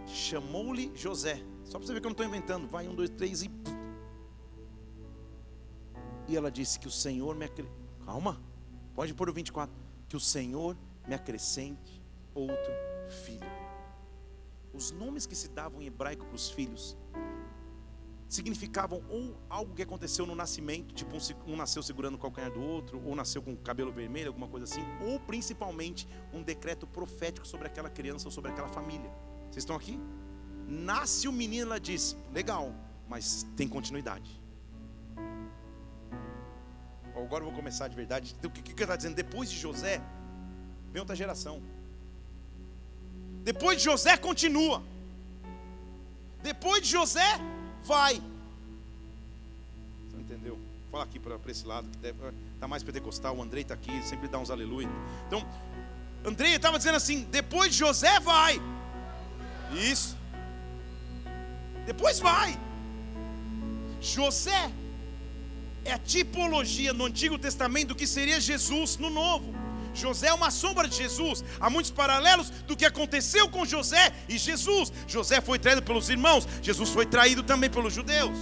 Chamou-lhe José. Só para você ver que eu não estou inventando. Vai, um, dois, três e. E ela disse que o Senhor me acrescente. Calma, pode pôr o 24. Que o Senhor me acrescente outro filho. Os nomes que se davam em hebraico para os filhos significavam ou algo que aconteceu no nascimento, tipo um, um, nasceu segurando o calcanhar do outro, ou nasceu com cabelo vermelho, alguma coisa assim, ou principalmente um decreto profético sobre aquela criança ou sobre aquela família. Vocês estão aqui? Nasce o menino, ela diz: legal, mas tem continuidade. Agora eu vou começar de verdade. O que, que está dizendo? Depois de José, vem outra geração. Depois de José, continua. Depois de José, vai. Você entendeu? Vou falar aqui para esse lado, que deve, tá mais pentecostal. O Andrei está aqui, sempre dá uns aleluia. Então, Andrei estava dizendo assim: depois de José, vai. Isso. Depois vai. José é a tipologia no Antigo Testamento do que seria Jesus no Novo. José é uma sombra de Jesus. Há muitos paralelos do que aconteceu com José e Jesus. José foi traído pelos irmãos, Jesus foi traído também pelos judeus.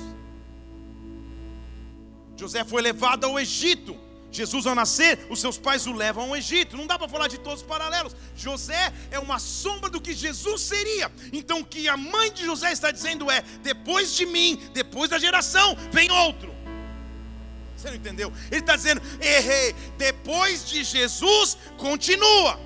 José foi levado ao Egito. Jesus, ao nascer, os seus pais o levam ao Egito. Não dá para falar de todos os paralelos. José é uma sombra do que Jesus seria. Então, o que a mãe de José está dizendo é: depois de mim, depois da geração, vem outro. Você não entendeu? Ele está dizendo: errei. Depois de Jesus, continua.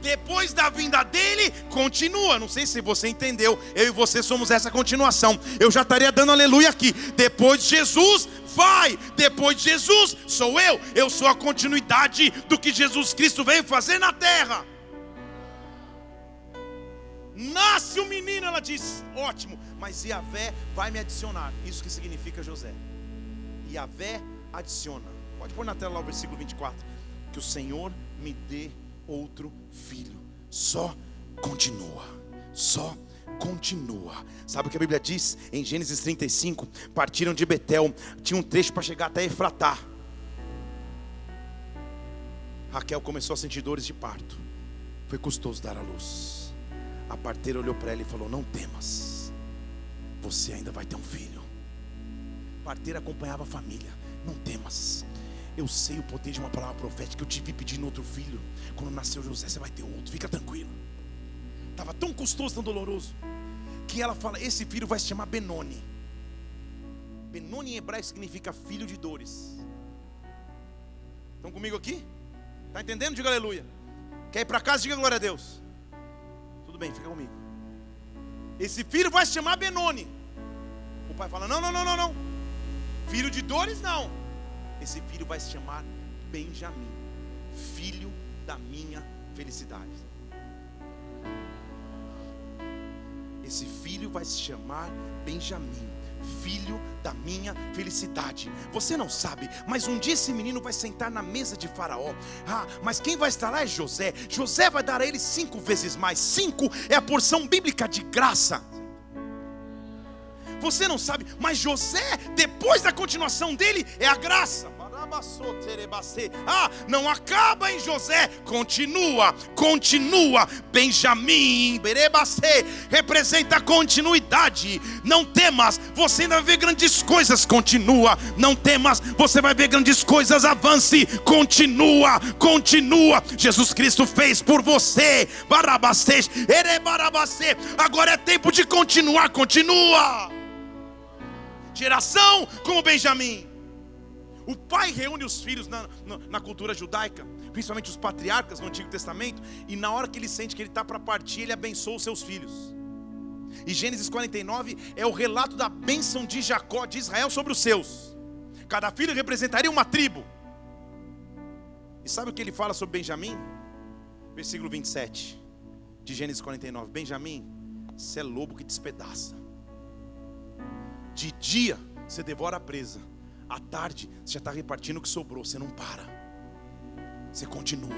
Depois da vinda dele, continua. Não sei se você entendeu. Eu e você somos essa continuação. Eu já estaria dando aleluia aqui. Depois de Jesus, vai. Depois de Jesus, sou eu. Eu sou a continuidade do que Jesus Cristo veio fazer na terra. Nasce um menino, ela diz: ótimo, mas Yahvé vai me adicionar. Isso que significa José. Yahvé adiciona. Pode pôr na tela lá o versículo 24. Que o Senhor me dê outro filho. Só continua. Só continua. Sabe o que a Bíblia diz em Gênesis 35? Partiram de Betel, tinha um trecho para chegar até Efratá. Raquel começou a sentir dores de parto. Foi custoso dar à luz. A parteira olhou para ela e falou: Não temas, você ainda vai ter um filho. A parteira acompanhava a família. Não temas. Eu sei o poder de uma palavra profética. Eu te vi pedindo outro filho. Quando nasceu José, você vai ter outro. Fica tranquilo. Estava tão custoso, tão doloroso. Que ela fala: Esse filho vai se chamar Benoni. Benoni em hebraico significa filho de dores. Estão comigo aqui? Está entendendo? Diga aleluia. Quer ir para casa? Diga glória a Deus. Tudo bem, fica comigo. Esse filho vai se chamar Benoni. O pai fala: Não, não, não, não, não. Filho de dores, não. Esse filho vai se chamar Benjamim, filho da minha felicidade. Esse filho vai se chamar Benjamim, filho da minha felicidade. Você não sabe, mas um dia esse menino vai sentar na mesa de Faraó. Ah, mas quem vai estar lá é José. José vai dar a ele cinco vezes mais. Cinco é a porção bíblica de graça. Você não sabe, mas José, depois da continuação dele, é a graça. Ah, não acaba em José, continua, continua. Benjamim, Berebacê, representa a continuidade. Não temas, você ainda vai ver grandes coisas, continua. Não temas, você vai ver grandes coisas, avance, continua, continua. Jesus Cristo fez por você, Barabacê, Erebarabacê. Agora é tempo de continuar, continua geração como Benjamim. O pai reúne os filhos na, na, na, cultura judaica, principalmente os patriarcas no Antigo Testamento, e na hora que ele sente que ele está para partir, ele abençoa os seus filhos. E Gênesis 49 é o relato da bênção de Jacó, de Israel, sobre os seus. Cada filho representaria uma tribo. E sabe o que ele fala sobre Benjamim? Versículo 27 de Gênesis 49: Benjamim, você é lobo que despedaça. De dia você devora a presa, à tarde você já está repartindo o que sobrou, você não para, você continua,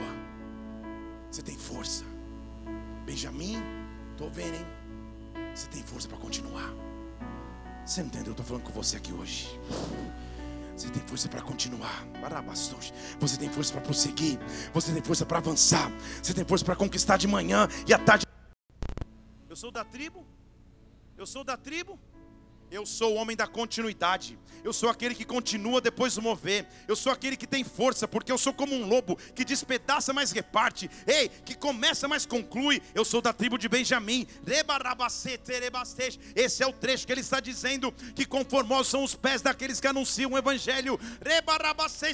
você tem força. Benjamin, estou vendo, hein? Você tem força para continuar. Você entendeu? Eu estou falando com você aqui hoje. Você tem força para continuar. Você tem força para prosseguir. Você tem força para avançar. Você tem força para conquistar de manhã e à tarde. Eu sou da tribo. Eu sou da tribo eu sou o homem da continuidade. Eu sou aquele que continua depois do mover. Eu sou aquele que tem força, porque eu sou como um lobo que despedaça, mas reparte. Ei, que começa, mas conclui. Eu sou da tribo de Benjamim. Esse é o trecho que ele está dizendo: que conformosos são os pés daqueles que anunciam o evangelho.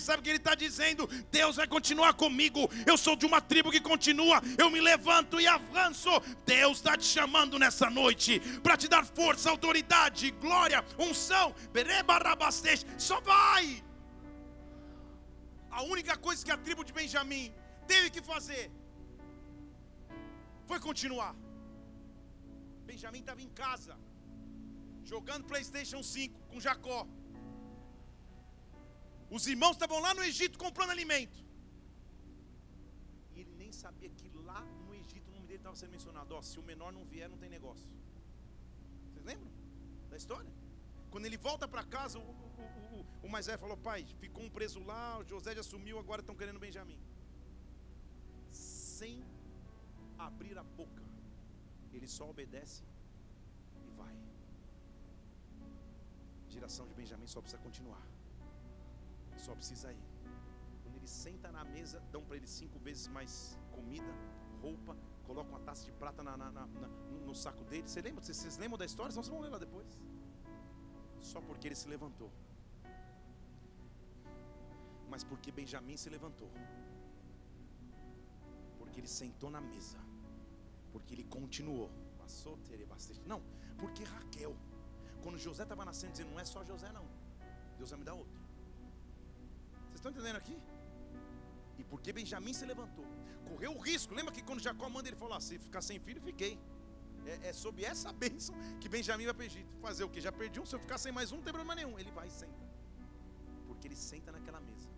Sabe o que ele está dizendo? Deus vai continuar comigo. Eu sou de uma tribo que continua. Eu me levanto e avanço. Deus está te chamando nessa noite para te dar força, autoridade glória, unção, só vai. A única coisa que a tribo de Benjamim teve que fazer foi continuar. Benjamim estava em casa, jogando PlayStation 5 com Jacó. Os irmãos estavam lá no Egito comprando alimento. E ele nem sabia que lá no Egito o nome dele estava sendo mencionado. Ó, se o menor não vier, não tem negócio. História? Quando ele volta para casa, o, o, o, o, falou: Pai, ficou um preso lá, o José já sumiu, agora estão querendo Benjamim. Sem abrir a boca, ele só obedece e vai. A geração de Benjamim só precisa continuar, só precisa ir. Quando ele senta na mesa, dão para ele cinco vezes mais comida, roupa, colocam uma taça de prata na, na, na, no saco dele. Você lembra? Vocês, vocês lembram da história? Vocês vão ler lá depois só porque ele se levantou, mas porque Benjamim se levantou, porque ele sentou na mesa, porque ele continuou. Passou ter bastante. Não, porque Raquel, quando José estava nascendo, dizendo: Não é só José, não, Deus vai me dar outro. Vocês estão entendendo aqui? E porque Benjamim se levantou, correu o risco. Lembra que quando Jacó manda, ele falou: Se ficar sem filho, fiquei. É, é sob essa (laughs) bênção que Benjamim vai para Egito. Fazer o que? Já perdi um, se eu ficar sem mais um, não tem problema nenhum. Ele vai e senta. Porque ele senta naquela mesa.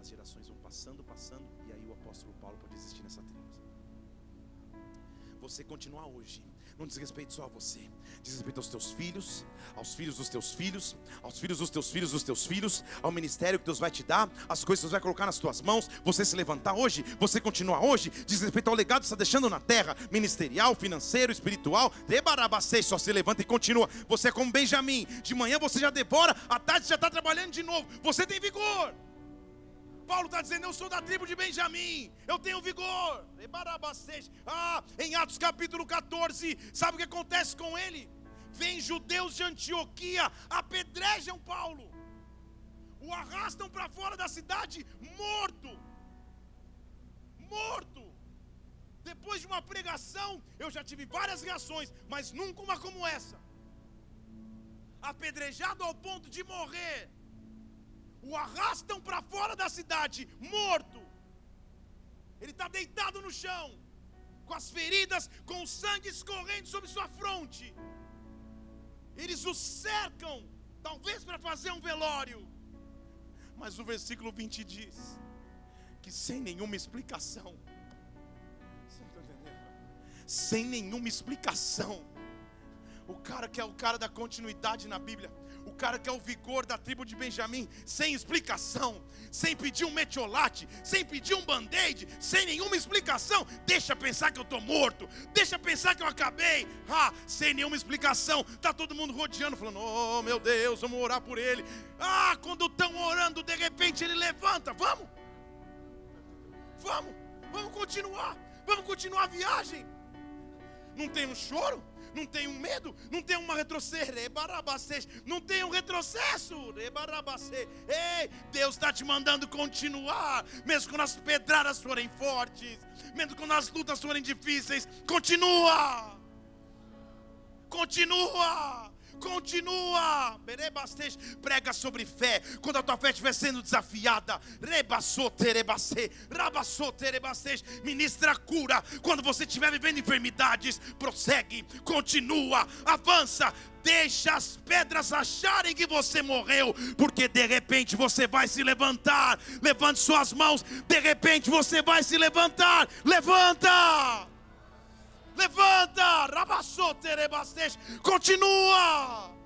As gerações vão passando, passando, e aí o apóstolo Paulo pode existir nessa tribo. Você continuar hoje não diz respeito só a você, diz respeito aos teus filhos, aos filhos dos teus filhos, aos filhos dos teus filhos dos teus filhos, ao ministério que Deus vai te dar, as coisas que Deus vai colocar nas tuas mãos. Você se levantar hoje, você continuar hoje, diz respeito ao legado que está deixando na terra, ministerial, financeiro, espiritual. Debarabacei, só se levanta e continua. Você é como Benjamim, de manhã você já devora, à tarde já está trabalhando de novo. Você tem vigor. Paulo está dizendo: Eu sou da tribo de Benjamim, eu tenho vigor. Ah, em Atos capítulo 14, sabe o que acontece com ele? Vem judeus de Antioquia, apedrejam Paulo, o arrastam para fora da cidade, morto. Morto. Depois de uma pregação, eu já tive várias reações, mas nunca uma como essa. Apedrejado ao ponto de morrer o arrastam para fora da cidade, morto. Ele está deitado no chão, com as feridas, com o sangue escorrendo sobre sua fronte. Eles o cercam, talvez para fazer um velório. Mas o versículo 20 diz que sem nenhuma explicação, sem nenhuma explicação, o cara que é o cara da continuidade na Bíblia, cara que é o vigor da tribo de Benjamim, sem explicação, sem pedir um metiolate, sem pedir um band-aid, sem nenhuma explicação, deixa pensar que eu estou morto, deixa pensar que eu acabei, ah, sem nenhuma explicação, está todo mundo rodeando, falando: Oh meu Deus, vamos orar por ele. Ah, quando estão orando, de repente ele levanta, vamos, vamos, vamos continuar, vamos continuar a viagem. Não tem um choro? Não tem um medo, não tem uma retrocesso, não tem um retrocesso. Ei, Deus está te mandando continuar, mesmo quando as pedradas forem fortes, mesmo quando as lutas forem difíceis, continua, continua. Continua, prega sobre fé. Quando a tua fé estiver sendo desafiada, ministra cura. Quando você estiver vivendo enfermidades, prossegue, continua, avança. Deixa as pedras acharem que você morreu, porque de repente você vai se levantar. Levante suas mãos, de repente você vai se levantar. Levanta! Levanta, rabassoterebastej, continua.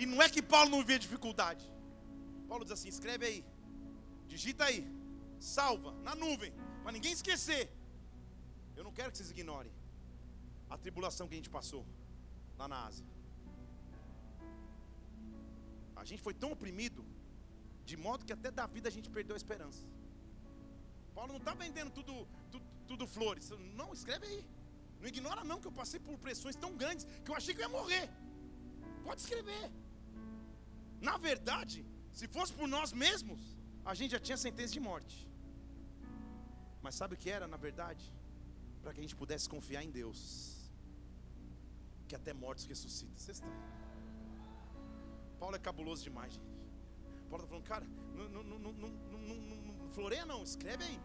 E não é que Paulo não vê dificuldade. Paulo diz assim: escreve aí, digita aí, salva na nuvem, para ninguém esquecer. Eu não quero que vocês ignorem a tribulação que a gente passou lá na Ásia. A gente foi tão oprimido, de modo que até da vida a gente perdeu a esperança. Paulo não está vendendo tudo, tudo, tudo, flores. Não, escreve aí. Não ignora não que eu passei por pressões tão grandes que eu achei que eu ia morrer. Pode escrever. Na verdade, se fosse por nós mesmos, a gente já tinha sentença de morte. Mas sabe o que era, na verdade? Para que a gente pudesse confiar em Deus. Que até mortos ressuscitam. Vocês estão. Paulo é cabuloso demais, gente. Paulo está falando, cara, não, floreia não, escreve aí.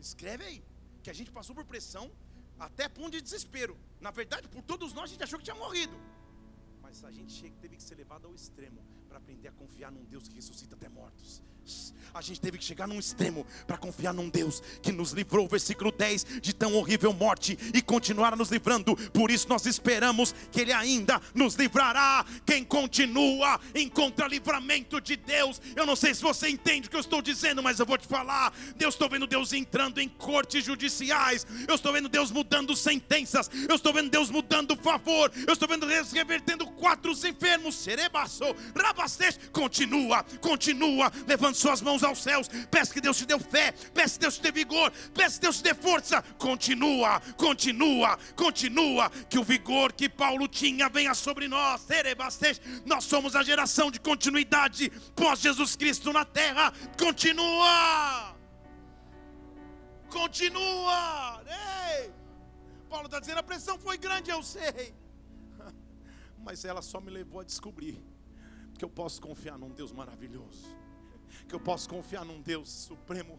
Escreve aí. Que a gente passou por pressão até ponto de desespero. Na verdade, por todos nós a gente achou que tinha morrido. Mas a gente teve que ser levado ao extremo para aprender a confiar num Deus que ressuscita até mortos. A gente teve que chegar num extremo para confiar num Deus que nos livrou, versículo 10, de tão horrível morte e continuar nos livrando. Por isso nós esperamos que Ele ainda nos livrará. Quem continua encontra livramento de Deus. Eu não sei se você entende o que eu estou dizendo, mas eu vou te falar. Deus estou vendo Deus entrando em cortes judiciais. Eu estou vendo Deus mudando sentenças. Eu estou vendo Deus mudando favor. Eu estou vendo Deus revertendo quatro enfermos. Serebaço, rabastez. Continua, continua. Levanta suas mãos aos céus. Peça que Deus te dê fé. Peça que Deus te dê vigor. Peça que Deus te dê força. Continua, continua, continua. Que o vigor que Paulo tinha venha sobre nós. Nós somos a geração de continuidade pós Jesus Cristo na terra. Continua. Continua. Ei. Paulo está dizendo: a pressão foi grande, eu sei (laughs) mas ela só me levou a descobrir que eu posso confiar num Deus maravilhoso, que eu posso confiar num Deus supremo,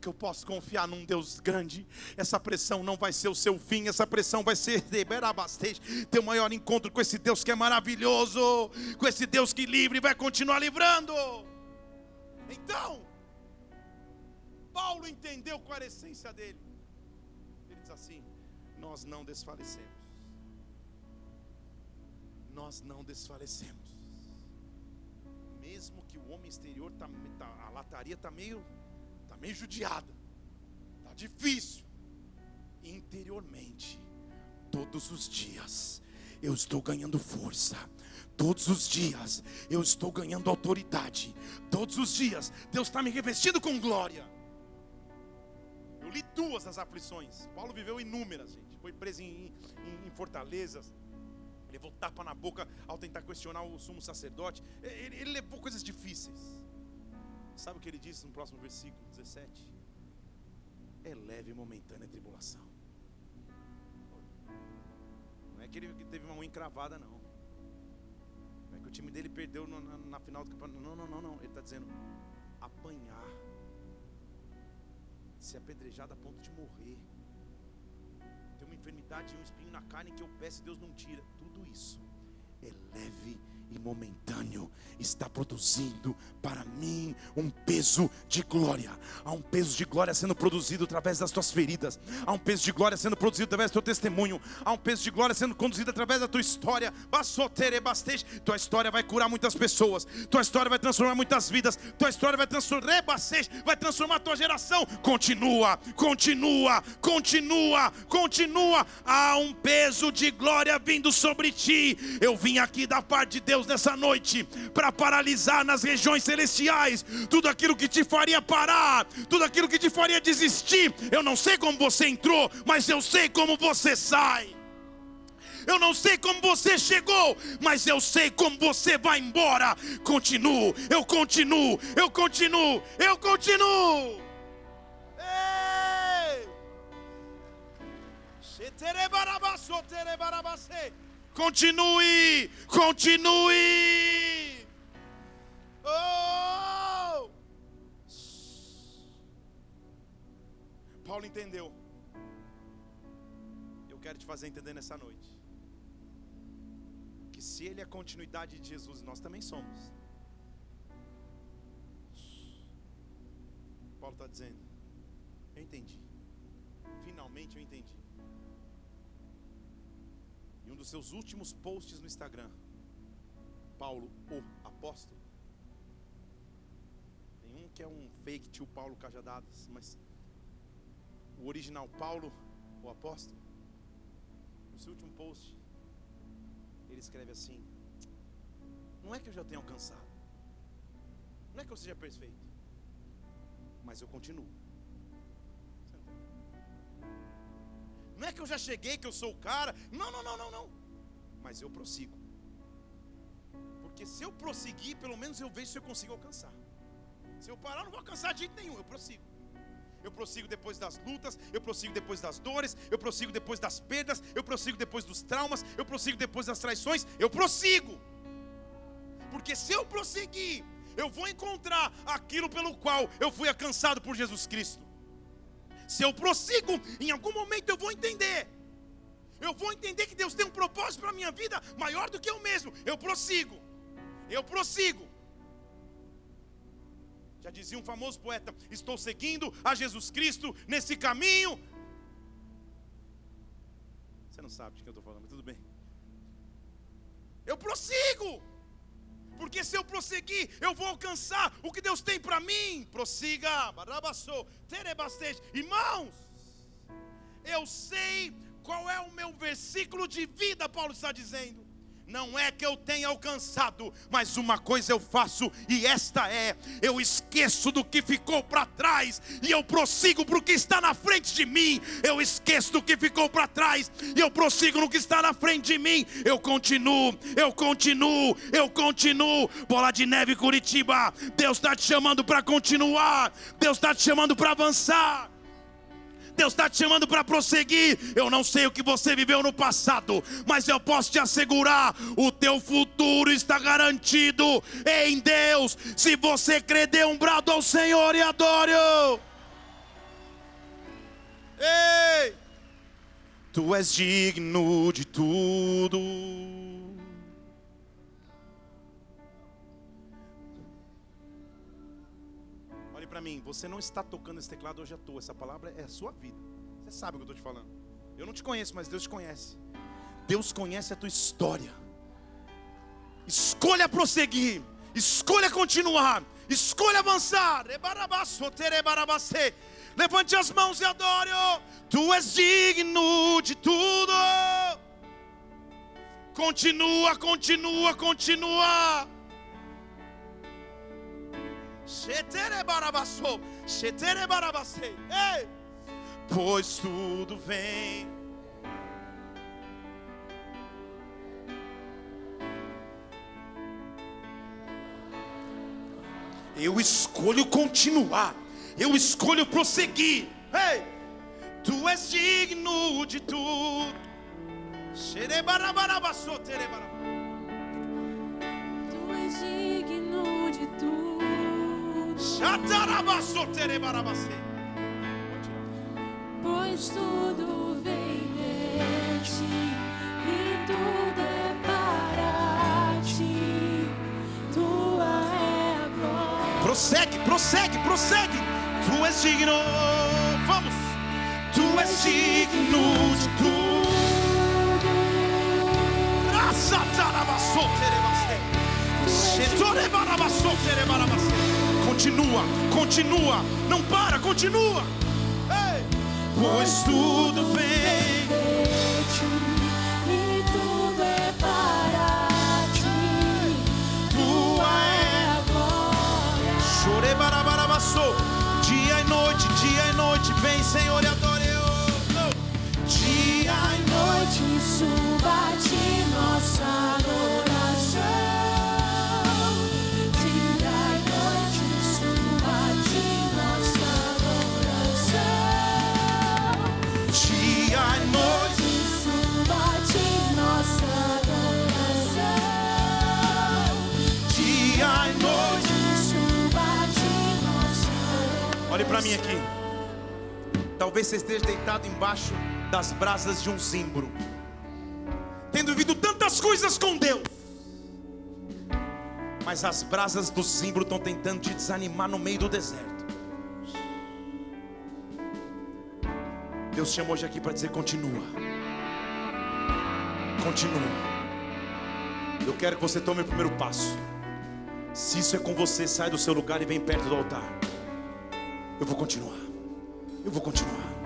que eu posso confiar num Deus grande. Essa pressão não vai ser o seu fim, essa pressão vai ser ter o maior encontro com esse Deus que é maravilhoso, com esse Deus que livre e vai continuar livrando. Então, Paulo entendeu qual a essência dele. Ele diz assim: Nós não desfalecemos nós não desfalecemos. Mesmo que o homem exterior tá, tá a lataria está meio, tá meio judiada, tá difícil. Interiormente, todos os dias eu estou ganhando força. Todos os dias eu estou ganhando autoridade. Todos os dias Deus está me revestindo com glória. Eu li duas das aflições. Paulo viveu inúmeras, gente. Foi preso em, em, em fortalezas levou tapa na boca ao tentar questionar o sumo sacerdote. Ele, ele levou coisas difíceis. Sabe o que ele disse no próximo versículo 17? É leve e momentânea a tribulação. Não é que ele teve uma mão encravada, não. Não é que o time dele perdeu na, na, na final do campeonato. Não, não, não, não. Ele está dizendo apanhar, ser apedrejado a ponto de morrer uma enfermidade e um espinho na carne que eu peço e Deus não tira. Tudo isso é leve e momentâneo está produzindo para mim um peso de glória. Há um peso de glória sendo produzido através das tuas feridas. Há um peso de glória sendo produzido através do teu testemunho. Há um peso de glória sendo conduzido através da tua história. Tua história vai curar muitas pessoas. Tua história vai transformar muitas vidas. Tua história vai transformar, vai transformar a tua geração. Continua, continua, continua, continua. Há um peso de glória vindo sobre ti. Eu vim aqui da parte de Deus Deus nessa noite para paralisar nas regiões celestiais tudo aquilo que te faria parar, tudo aquilo que te faria desistir. Eu não sei como você entrou, mas eu sei como você sai. Eu não sei como você chegou, mas eu sei como você vai embora. Continuo, eu continuo, eu continuo, eu continuo. Ei! Continue, continue. Oh! Paulo entendeu. Eu quero te fazer entender nessa noite que se ele é a continuidade de Jesus, nós também somos. Paulo está dizendo: Eu entendi. Finalmente eu entendi. Dos seus últimos posts no Instagram, Paulo, o apóstolo. Tem um que é um fake tio Paulo Cajadadas, mas o original Paulo, o apóstolo, no seu último post, ele escreve assim: Não é que eu já tenha alcançado, não é que eu seja perfeito, mas eu continuo. Não é que eu já cheguei, que eu sou o cara. Não, não, não, não, não. Mas eu prossigo. Porque se eu prosseguir, pelo menos eu vejo se eu consigo alcançar. Se eu parar, não vou alcançar de jeito nenhum. Eu prossigo. Eu prossigo depois das lutas, eu prossigo depois das dores, eu prossigo depois das perdas, eu prossigo depois dos traumas, eu prossigo depois das traições, eu prossigo. Porque se eu prosseguir, eu vou encontrar aquilo pelo qual eu fui alcançado por Jesus Cristo. Se eu prossigo, em algum momento eu vou entender. Eu vou entender que Deus tem um propósito para a minha vida maior do que eu mesmo. Eu prossigo. Eu prossigo. Já dizia um famoso poeta: Estou seguindo a Jesus Cristo nesse caminho. Você não sabe de que eu estou falando, mas tudo bem. Eu prossigo. Porque se eu prosseguir, eu vou alcançar o que Deus tem para mim. Prossiga, irmãos. Eu sei qual é o meu versículo de vida, Paulo está dizendo. Não é que eu tenha alcançado, mas uma coisa eu faço, e esta é: eu esqueço do que ficou para trás, e eu prossigo para o que está na frente de mim. Eu esqueço do que ficou para trás, e eu prossigo no que está na frente de mim. Eu continuo, eu continuo, eu continuo. Bola de neve, Curitiba. Deus está te chamando para continuar, Deus está te chamando para avançar. Deus está te chamando para prosseguir. Eu não sei o que você viveu no passado, mas eu posso te assegurar: o teu futuro está garantido em Deus. Se você crer, dê um brado ao Senhor e adore. Ei, tu és digno de tudo. Para mim, você não está tocando esse teclado hoje à toa. Essa palavra é a sua vida. Você sabe o que eu estou te falando. Eu não te conheço, mas Deus te conhece. Deus conhece a tua história. Escolha prosseguir. Escolha continuar. Escolha avançar. Levante as mãos e adore. Tu és digno de tudo. Continua, continua, continua. Ei! Pois tudo vem. Eu escolho continuar. Eu escolho prosseguir. Ei! Tu és digno de tudo. Xerebarabarabaçô, terebarabarabaçô. Pois tudo vem de ti e tudo é para ti. Tua é a glória. Prossegue, prossegue, prossegue. Tu és digno. Vamos. Tu és digno de tudo. Raça tarabassou terebaste. Shetore barabassou terebarabaste. Continua, continua, não para, continua. Ei. Pois tudo vem e tudo é para ti. Tua é a glória. Chorei barabarabassou. Dia e noite, dia e noite, vem Senhor e adore eu. Dia e noite suba ti nossa adoração. Para mim aqui. Talvez você esteja deitado embaixo das brasas de um zimbro, tendo vivido tantas coisas com Deus, mas as brasas do zimbro estão tentando te desanimar no meio do deserto. Deus chamou hoje aqui para dizer: continua, continua. Eu quero que você tome o primeiro passo. Se isso é com você, sai do seu lugar e vem perto do altar. Eu vou continuar. Eu vou continuar.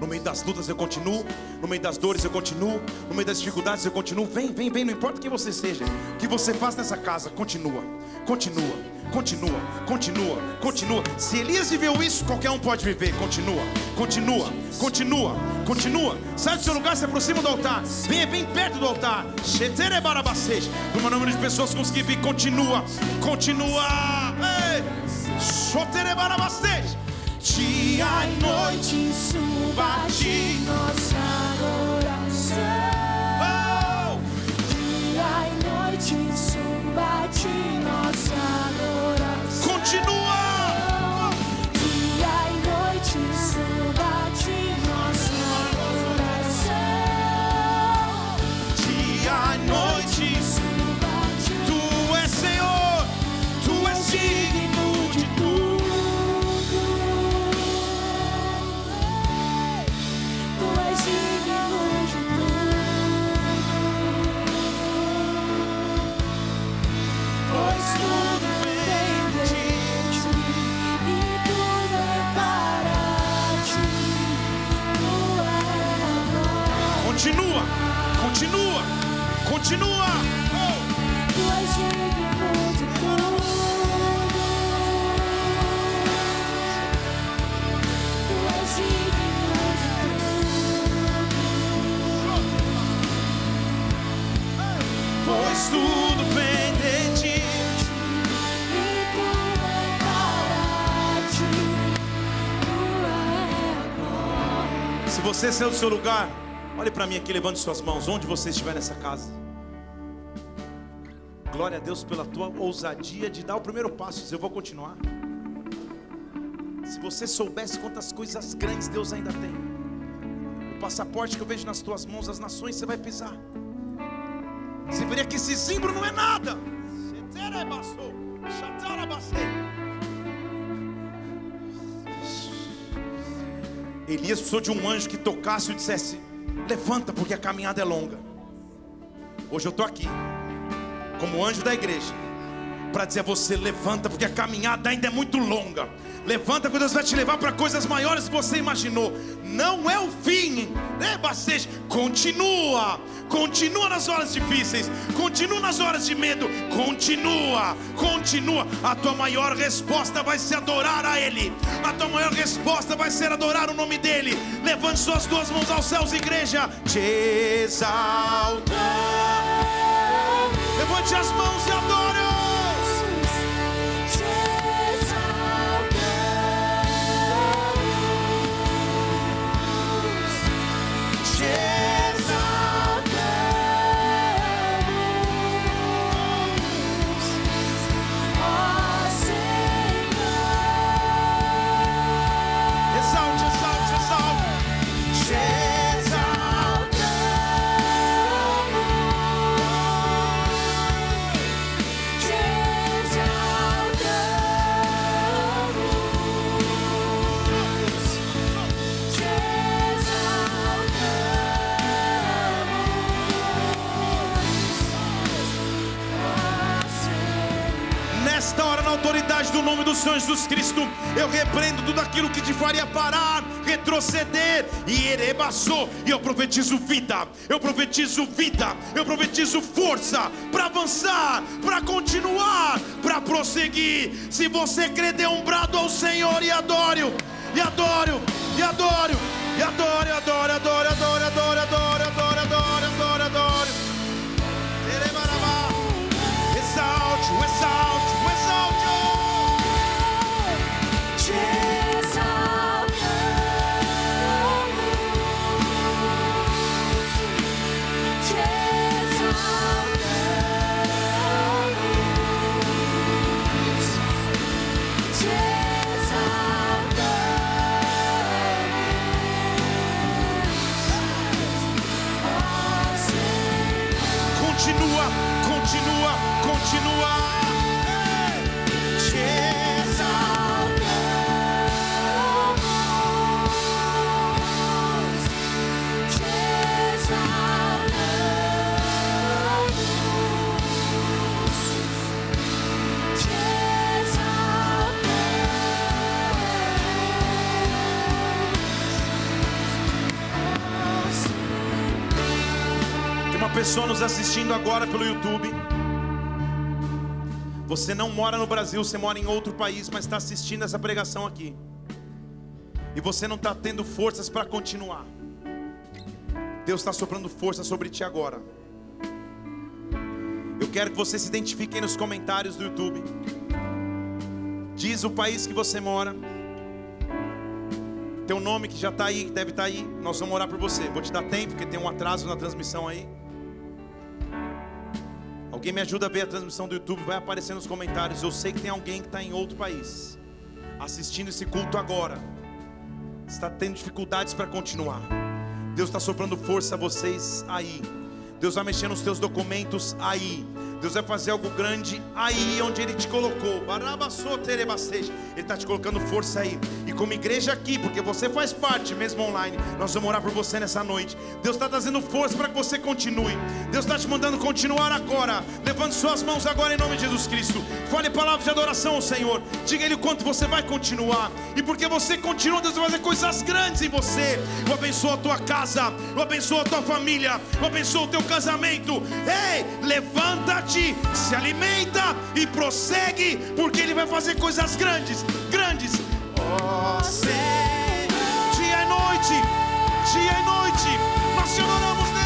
No meio das lutas eu continuo, no meio das dores eu continuo, no meio das dificuldades eu continuo. Vem, vem, vem, não importa quem você seja, o que você faz nessa casa, continua, continua, continua, continua, continua. Se Elias viveu isso, qualquer um pode viver. Continua, continua, continua, continua. Sai do seu lugar, se aproxima do altar. Venha bem perto do altar. No meu número de pessoas conseguir vir, continua, continua. Dia e noite suba ti nossa adoração. Dia e noite suba ti nossa adoração. Se saiu do seu lugar, olhe para mim aqui, levante suas mãos, onde você estiver nessa casa. Glória a Deus pela tua ousadia de dar o primeiro passo. Eu vou continuar. Se você soubesse quantas coisas grandes Deus ainda tem, o passaporte que eu vejo nas tuas mãos, as nações você vai pisar. Você veria que esse zimbro não é nada. Elias precisou de um anjo que tocasse e dissesse: Levanta, porque a caminhada é longa. Hoje eu estou aqui, como anjo da igreja, para dizer a você: levanta, porque a caminhada ainda é muito longa. Levanta, que Deus vai te levar para coisas maiores que você imaginou. Não é o fim, né, Bastante? Continua, continua nas horas difíceis, continua nas horas de medo, continua, continua. A tua maior resposta vai ser adorar a Ele, a tua maior resposta vai ser adorar o nome dEle. Levante suas duas mãos aos céus, igreja, te exalta. Levante as mãos e adore. autoridade do nome do Senhor Jesus Cristo, eu repreendo tudo aquilo que te faria parar, retroceder. E erebaçou. E eu profetizo vida, eu profetizo vida, eu profetizo força para avançar, para continuar, para prosseguir. Se você crer dê um brado ao Senhor e adore-o, e adore-o, e adore-o, e adore-o, adore, adore, adore, adore, adore, adore, adore. Pessoa nos assistindo agora pelo YouTube. Você não mora no Brasil, você mora em outro país, mas está assistindo essa pregação aqui. E você não está tendo forças para continuar. Deus está soprando força sobre ti agora. Eu quero que você se identifique nos comentários do YouTube. Diz o país que você mora. Teu nome que já está aí, deve estar aí. Nós vamos orar por você. Vou te dar tempo, porque tem um atraso na transmissão aí. Alguém me ajuda a ver a transmissão do YouTube, vai aparecer nos comentários. Eu sei que tem alguém que está em outro país, assistindo esse culto agora, está tendo dificuldades para continuar. Deus está soprando força a vocês aí. Deus vai mexer nos teus documentos aí. Deus vai fazer algo grande aí onde Ele te colocou. Ele está te colocando força aí. E como igreja aqui, porque você faz parte, mesmo online, nós vamos orar por você nessa noite. Deus está trazendo força para que você continue. Deus está te mandando continuar agora. Levante suas mãos agora em nome de Jesus Cristo. Fale palavras de adoração ao Senhor. Diga Ele o quanto você vai continuar. E porque você continua, Deus vai fazer coisas grandes em você. Eu abençoo a tua casa. Eu abençoo a tua família. Eu abençoo o teu casamento. Ei, levanta-te, se alimenta e prossegue, porque Ele vai fazer coisas grandes, grandes. Oh, Senhor, dia e noite, dia e noite, nós te adoramos Deus.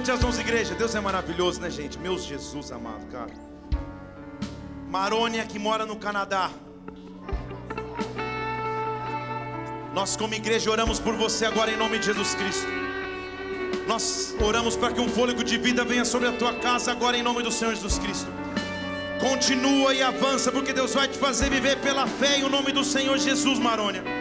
Levante as mãos, igreja. Deus é maravilhoso, né, gente? Meu Jesus amado, cara. Marônia que mora no Canadá. Nós, como igreja, oramos por você agora em nome de Jesus Cristo. Nós oramos para que um fôlego de vida venha sobre a tua casa agora em nome do Senhor Jesus Cristo. Continua e avança, porque Deus vai te fazer viver pela fé em nome do Senhor Jesus, Marônia.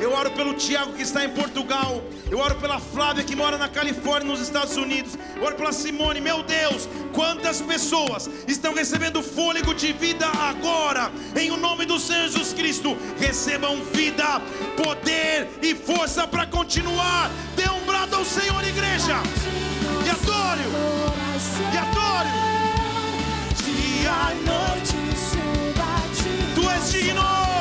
Eu oro pelo Tiago que está em Portugal. Eu oro pela Flávia que mora na Califórnia, nos Estados Unidos. Eu oro pela Simone. Meu Deus, quantas pessoas estão recebendo fôlego de vida agora, em o nome do Senhor Jesus Cristo. Recebam vida, poder e força para continuar. Dê um brado ao Senhor, igreja. E adore, e adore. Dia e noite. Tu és digno.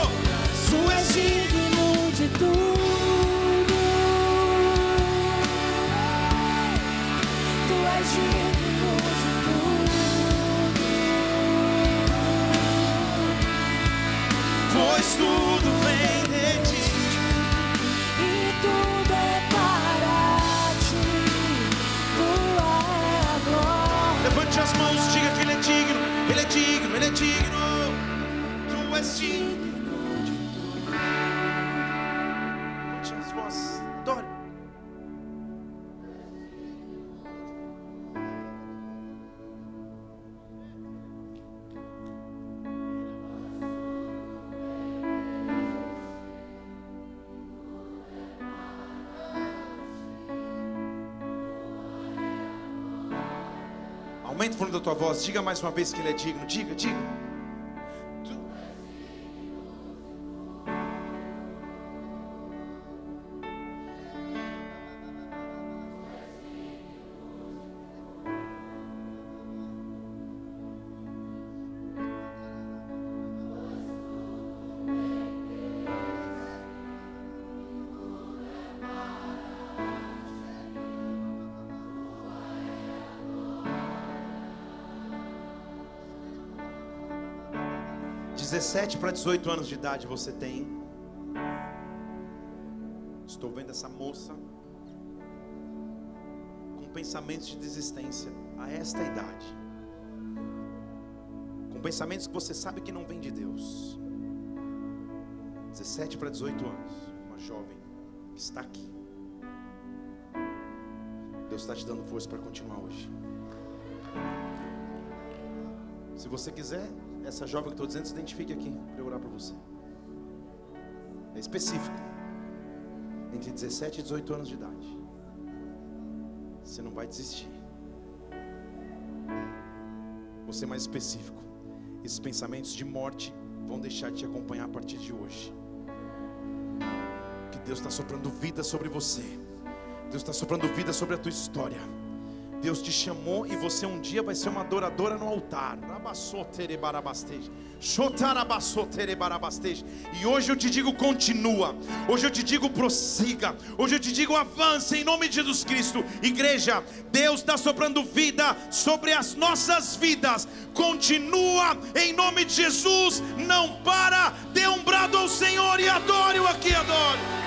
Pois tudo vem de ti. E tudo é para ti. Tua é a glória. Levante as mãos, diga que Ele é digno, Ele é digno, Ele é digno. Tu és digno. Aumente o volume da tua voz, diga mais uma vez que Ele é digno, diga, diga. 17 para 18 anos de idade você tem? Estou vendo essa moça com pensamentos de desistência a esta idade. Com pensamentos que você sabe que não vem de Deus. 17 para 18 anos, uma jovem que está aqui. Deus está te dando força para continuar hoje. Se você quiser, essa jovem que estou dizendo, se identifique aqui para eu orar por você. É específico. Entre 17 e 18 anos de idade. Você não vai desistir. Ser mais específico. Esses pensamentos de morte vão deixar de te acompanhar a partir de hoje. Que Deus está soprando vida sobre você. Deus está soprando vida sobre a tua história. Deus te chamou e você um dia vai ser uma adoradora no altar. E hoje eu te digo continua. Hoje eu te digo prossiga. Hoje eu te digo avance em nome de Jesus Cristo. Igreja, Deus está soprando vida sobre as nossas vidas. Continua em nome de Jesus. Não para. Dê um brado ao Senhor e adore-o aqui, adore.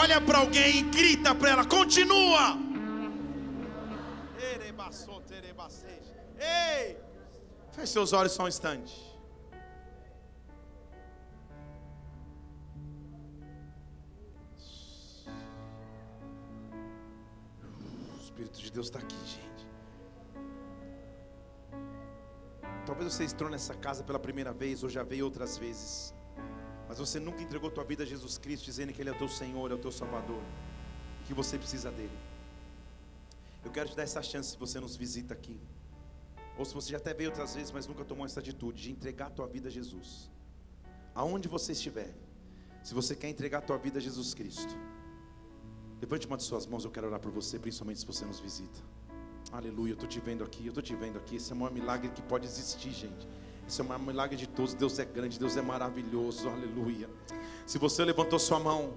Olha para alguém e grita para ela, continua. Ei! Feche seus olhos só um instante. O Espírito de Deus está aqui, gente. Talvez você entrou nessa casa pela primeira vez ou já veio outras vezes. Mas você nunca entregou tua vida a Jesus Cristo, dizendo que Ele é o teu Senhor, é o teu Salvador, que você precisa dele. Eu quero te dar essa chance se você nos visita aqui. Ou se você já até veio outras vezes, mas nunca tomou essa atitude de entregar a tua vida a Jesus. Aonde você estiver, se você quer entregar a tua vida a Jesus Cristo, levante uma de suas mãos, eu quero orar por você, principalmente se você nos visita. Aleluia, eu estou te vendo aqui, eu estou te vendo aqui. Esse é o maior milagre que pode existir, gente. Esse é maior milagre de todos. Deus é grande, Deus é maravilhoso. Aleluia. Se você levantou sua mão,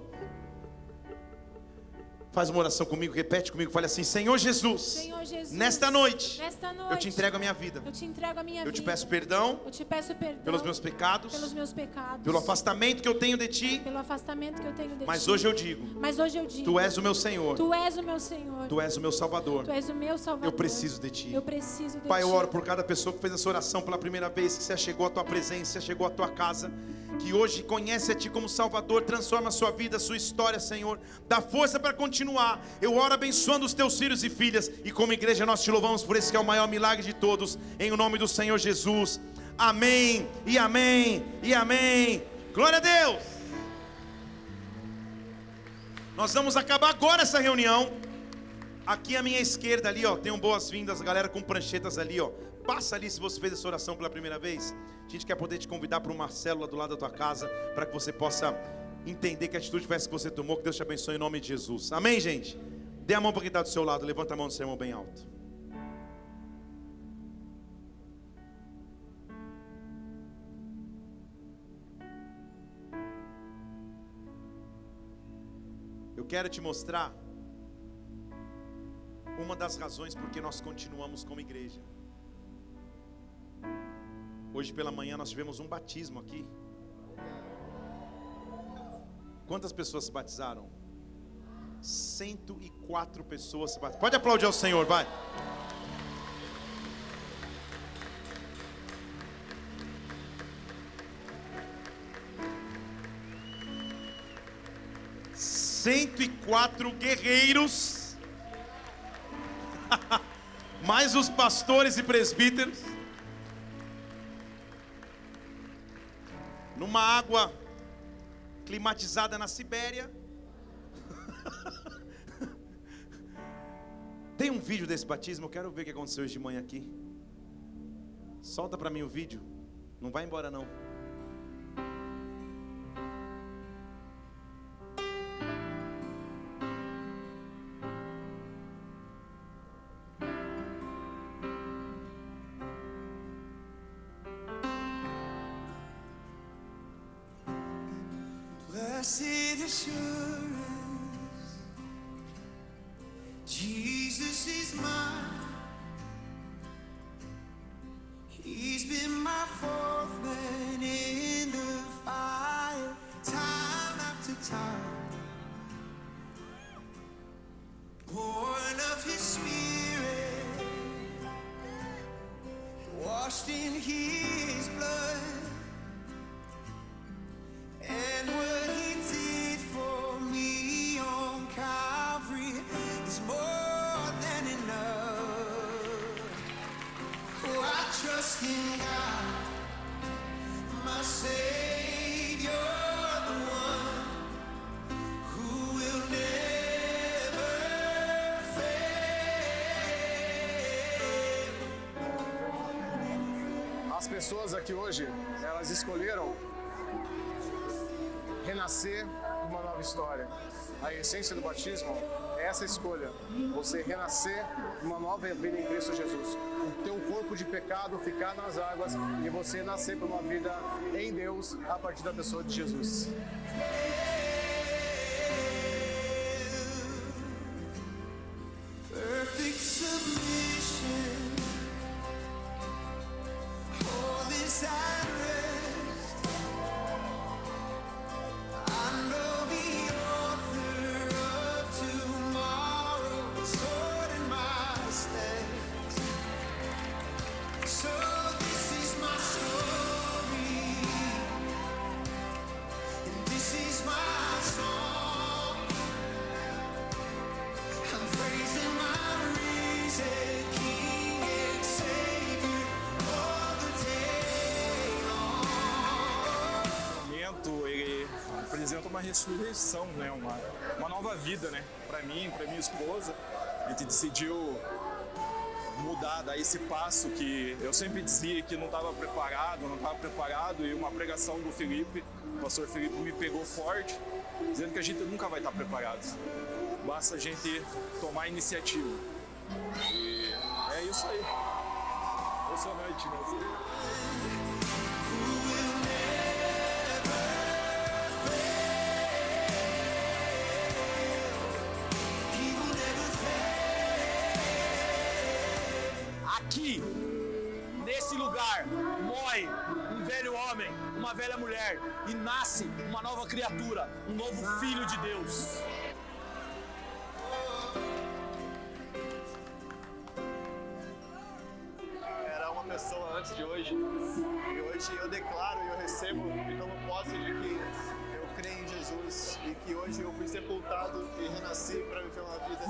Faz uma oração comigo, repete comigo, fale assim: Senhor Jesus, Senhor Jesus, nesta noite, nesta noite eu te entrego a minha vida. eu te entrego a minha Eu te vida. peço perdão Eu te peço perdão pelos meus pecados, pelos meus pecados, pelo afastamento que eu tenho de ti, pelo afastamento que eu tenho de mas ti. hoje eu digo: Mas hoje eu digo, Tu és o meu Senhor, Tu és o meu Senhor, Tu és o meu Salvador. Tu és o meu Salvador. Eu preciso de ti. Eu preciso de Pai, eu oro por cada pessoa que fez essa oração pela primeira vez, que se chegou à tua presença, se chegou à tua casa, que hoje conhece a ti como Salvador, transforma a sua vida, a sua história, Senhor. Dá força para continuar. Eu oro abençoando os teus filhos e filhas, e como igreja nós te louvamos por esse que é o maior milagre de todos, em nome do Senhor Jesus. Amém, e amém, e amém. Glória a Deus. Nós vamos acabar agora essa reunião. Aqui à minha esquerda ali, ó, tem um boas-vindas, galera com pranchetas ali, ó. Passa ali se você fez essa oração pela primeira vez. A gente quer poder te convidar para uma célula do lado da tua casa, para que você possa entender que atitude foi que você tomou. Que Deus te abençoe em nome de Jesus. Amém, gente? Dê a mão para quem está do seu lado, levanta a mão do seu irmão bem alto. Eu quero te mostrar uma das razões porque nós continuamos como igreja. Hoje pela manhã nós tivemos um batismo aqui. Quantas pessoas se batizaram? 104 pessoas se batizaram. Pode aplaudir ao Senhor, vai. Cento e quatro guerreiros (laughs) mais os pastores e presbíteros, numa água climatizada na Sibéria. (laughs) Tem um vídeo desse batismo, eu quero ver o que aconteceu hoje de manhã aqui. Solta para mim o vídeo. Não vai embora não. As pessoas aqui hoje, elas escolheram renascer uma nova história. A essência do batismo é essa escolha, você renascer uma nova vida em Cristo Jesus. O teu corpo de pecado ficar nas águas e você nascer para uma vida em Deus a partir da pessoa de Jesus. Ressurreição, né? Uma, uma nova vida, né? Para mim, para minha esposa. A gente decidiu mudar, dar esse passo que eu sempre dizia que não estava preparado, não estava preparado, e uma pregação do Felipe, o pastor Felipe me pegou forte, dizendo que a gente nunca vai estar preparado. Basta a gente tomar iniciativa. E é isso aí. Emocionante, né? Aqui, velha mulher e nasce uma nova criatura, um novo filho de Deus. era uma pessoa antes de hoje. E hoje eu declaro e eu recebo e tomo posse de que eu creio em Jesus e que hoje eu fui sepultado e renasci para viver uma vida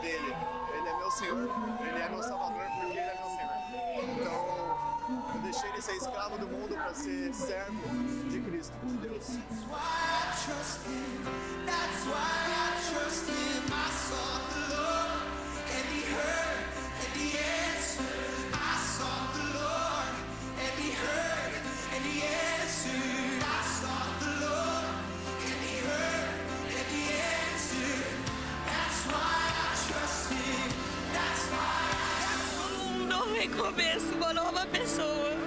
dele. Ele é meu Senhor, ele é meu Salvador porque ele é meu deixei ele ser escravo do mundo para ser servo de Cristo, de Deus. Um recomeço, uma nova pessoa.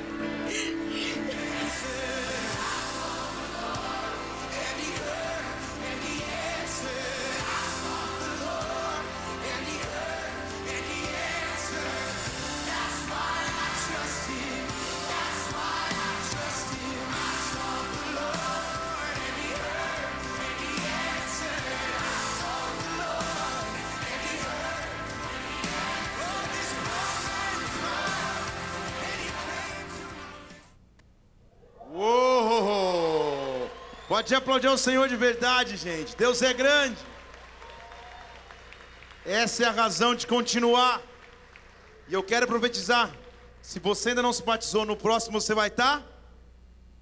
Pode aplaudir o Senhor de verdade, gente. Deus é grande. Essa é a razão de continuar. E eu quero profetizar. Se você ainda não se batizou, no próximo você vai estar.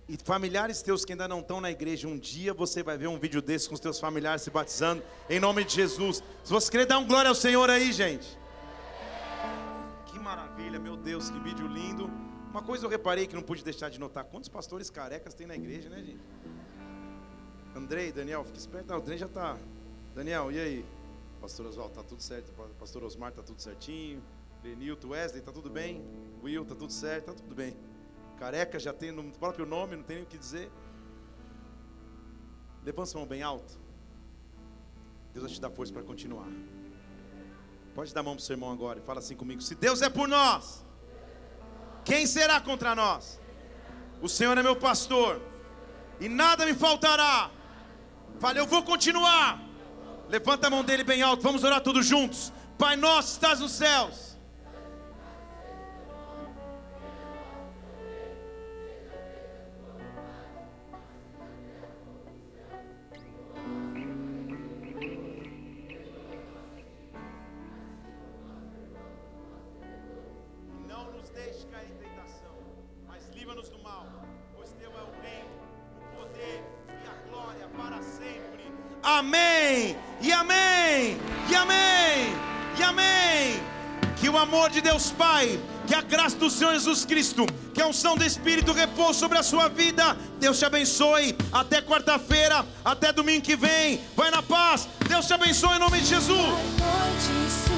E familiares teus que ainda não estão na igreja, um dia você vai ver um vídeo desse com os teus familiares se batizando, em nome de Jesus. Se você querer dar um glória ao Senhor aí, gente. Que maravilha, meu Deus, que vídeo lindo. Uma coisa eu reparei que não pude deixar de notar: quantos pastores carecas tem na igreja, né, gente? Andrei, Daniel, fica esperto. Ah, o Andrei já tá. Daniel, e aí? Pastor Oswaldo, tá tudo certo? Pastor Osmar, tá tudo certinho? Benilton, Wesley, tá tudo bem? Will, tá tudo certo? Tá tudo bem. Careca já tem no próprio nome, não tem nem o que dizer. Levanta sua mão bem alto. Deus vai te dar força para continuar. Pode dar a mão pro seu irmão agora e fala assim comigo: Se Deus é por nós, quem será contra nós? O Senhor é meu pastor, e nada me faltará. Fale, eu vou continuar. Levanta a mão dele bem alto, vamos orar todos juntos. Pai nosso, estás nos céus. Amém! E amém! E amém! Que o amor de Deus Pai, que a graça do Senhor Jesus Cristo, que a unção do Espírito repouse sobre a sua vida. Deus te abençoe. Até quarta-feira, até domingo que vem. Vai na paz. Deus te abençoe em nome de Jesus.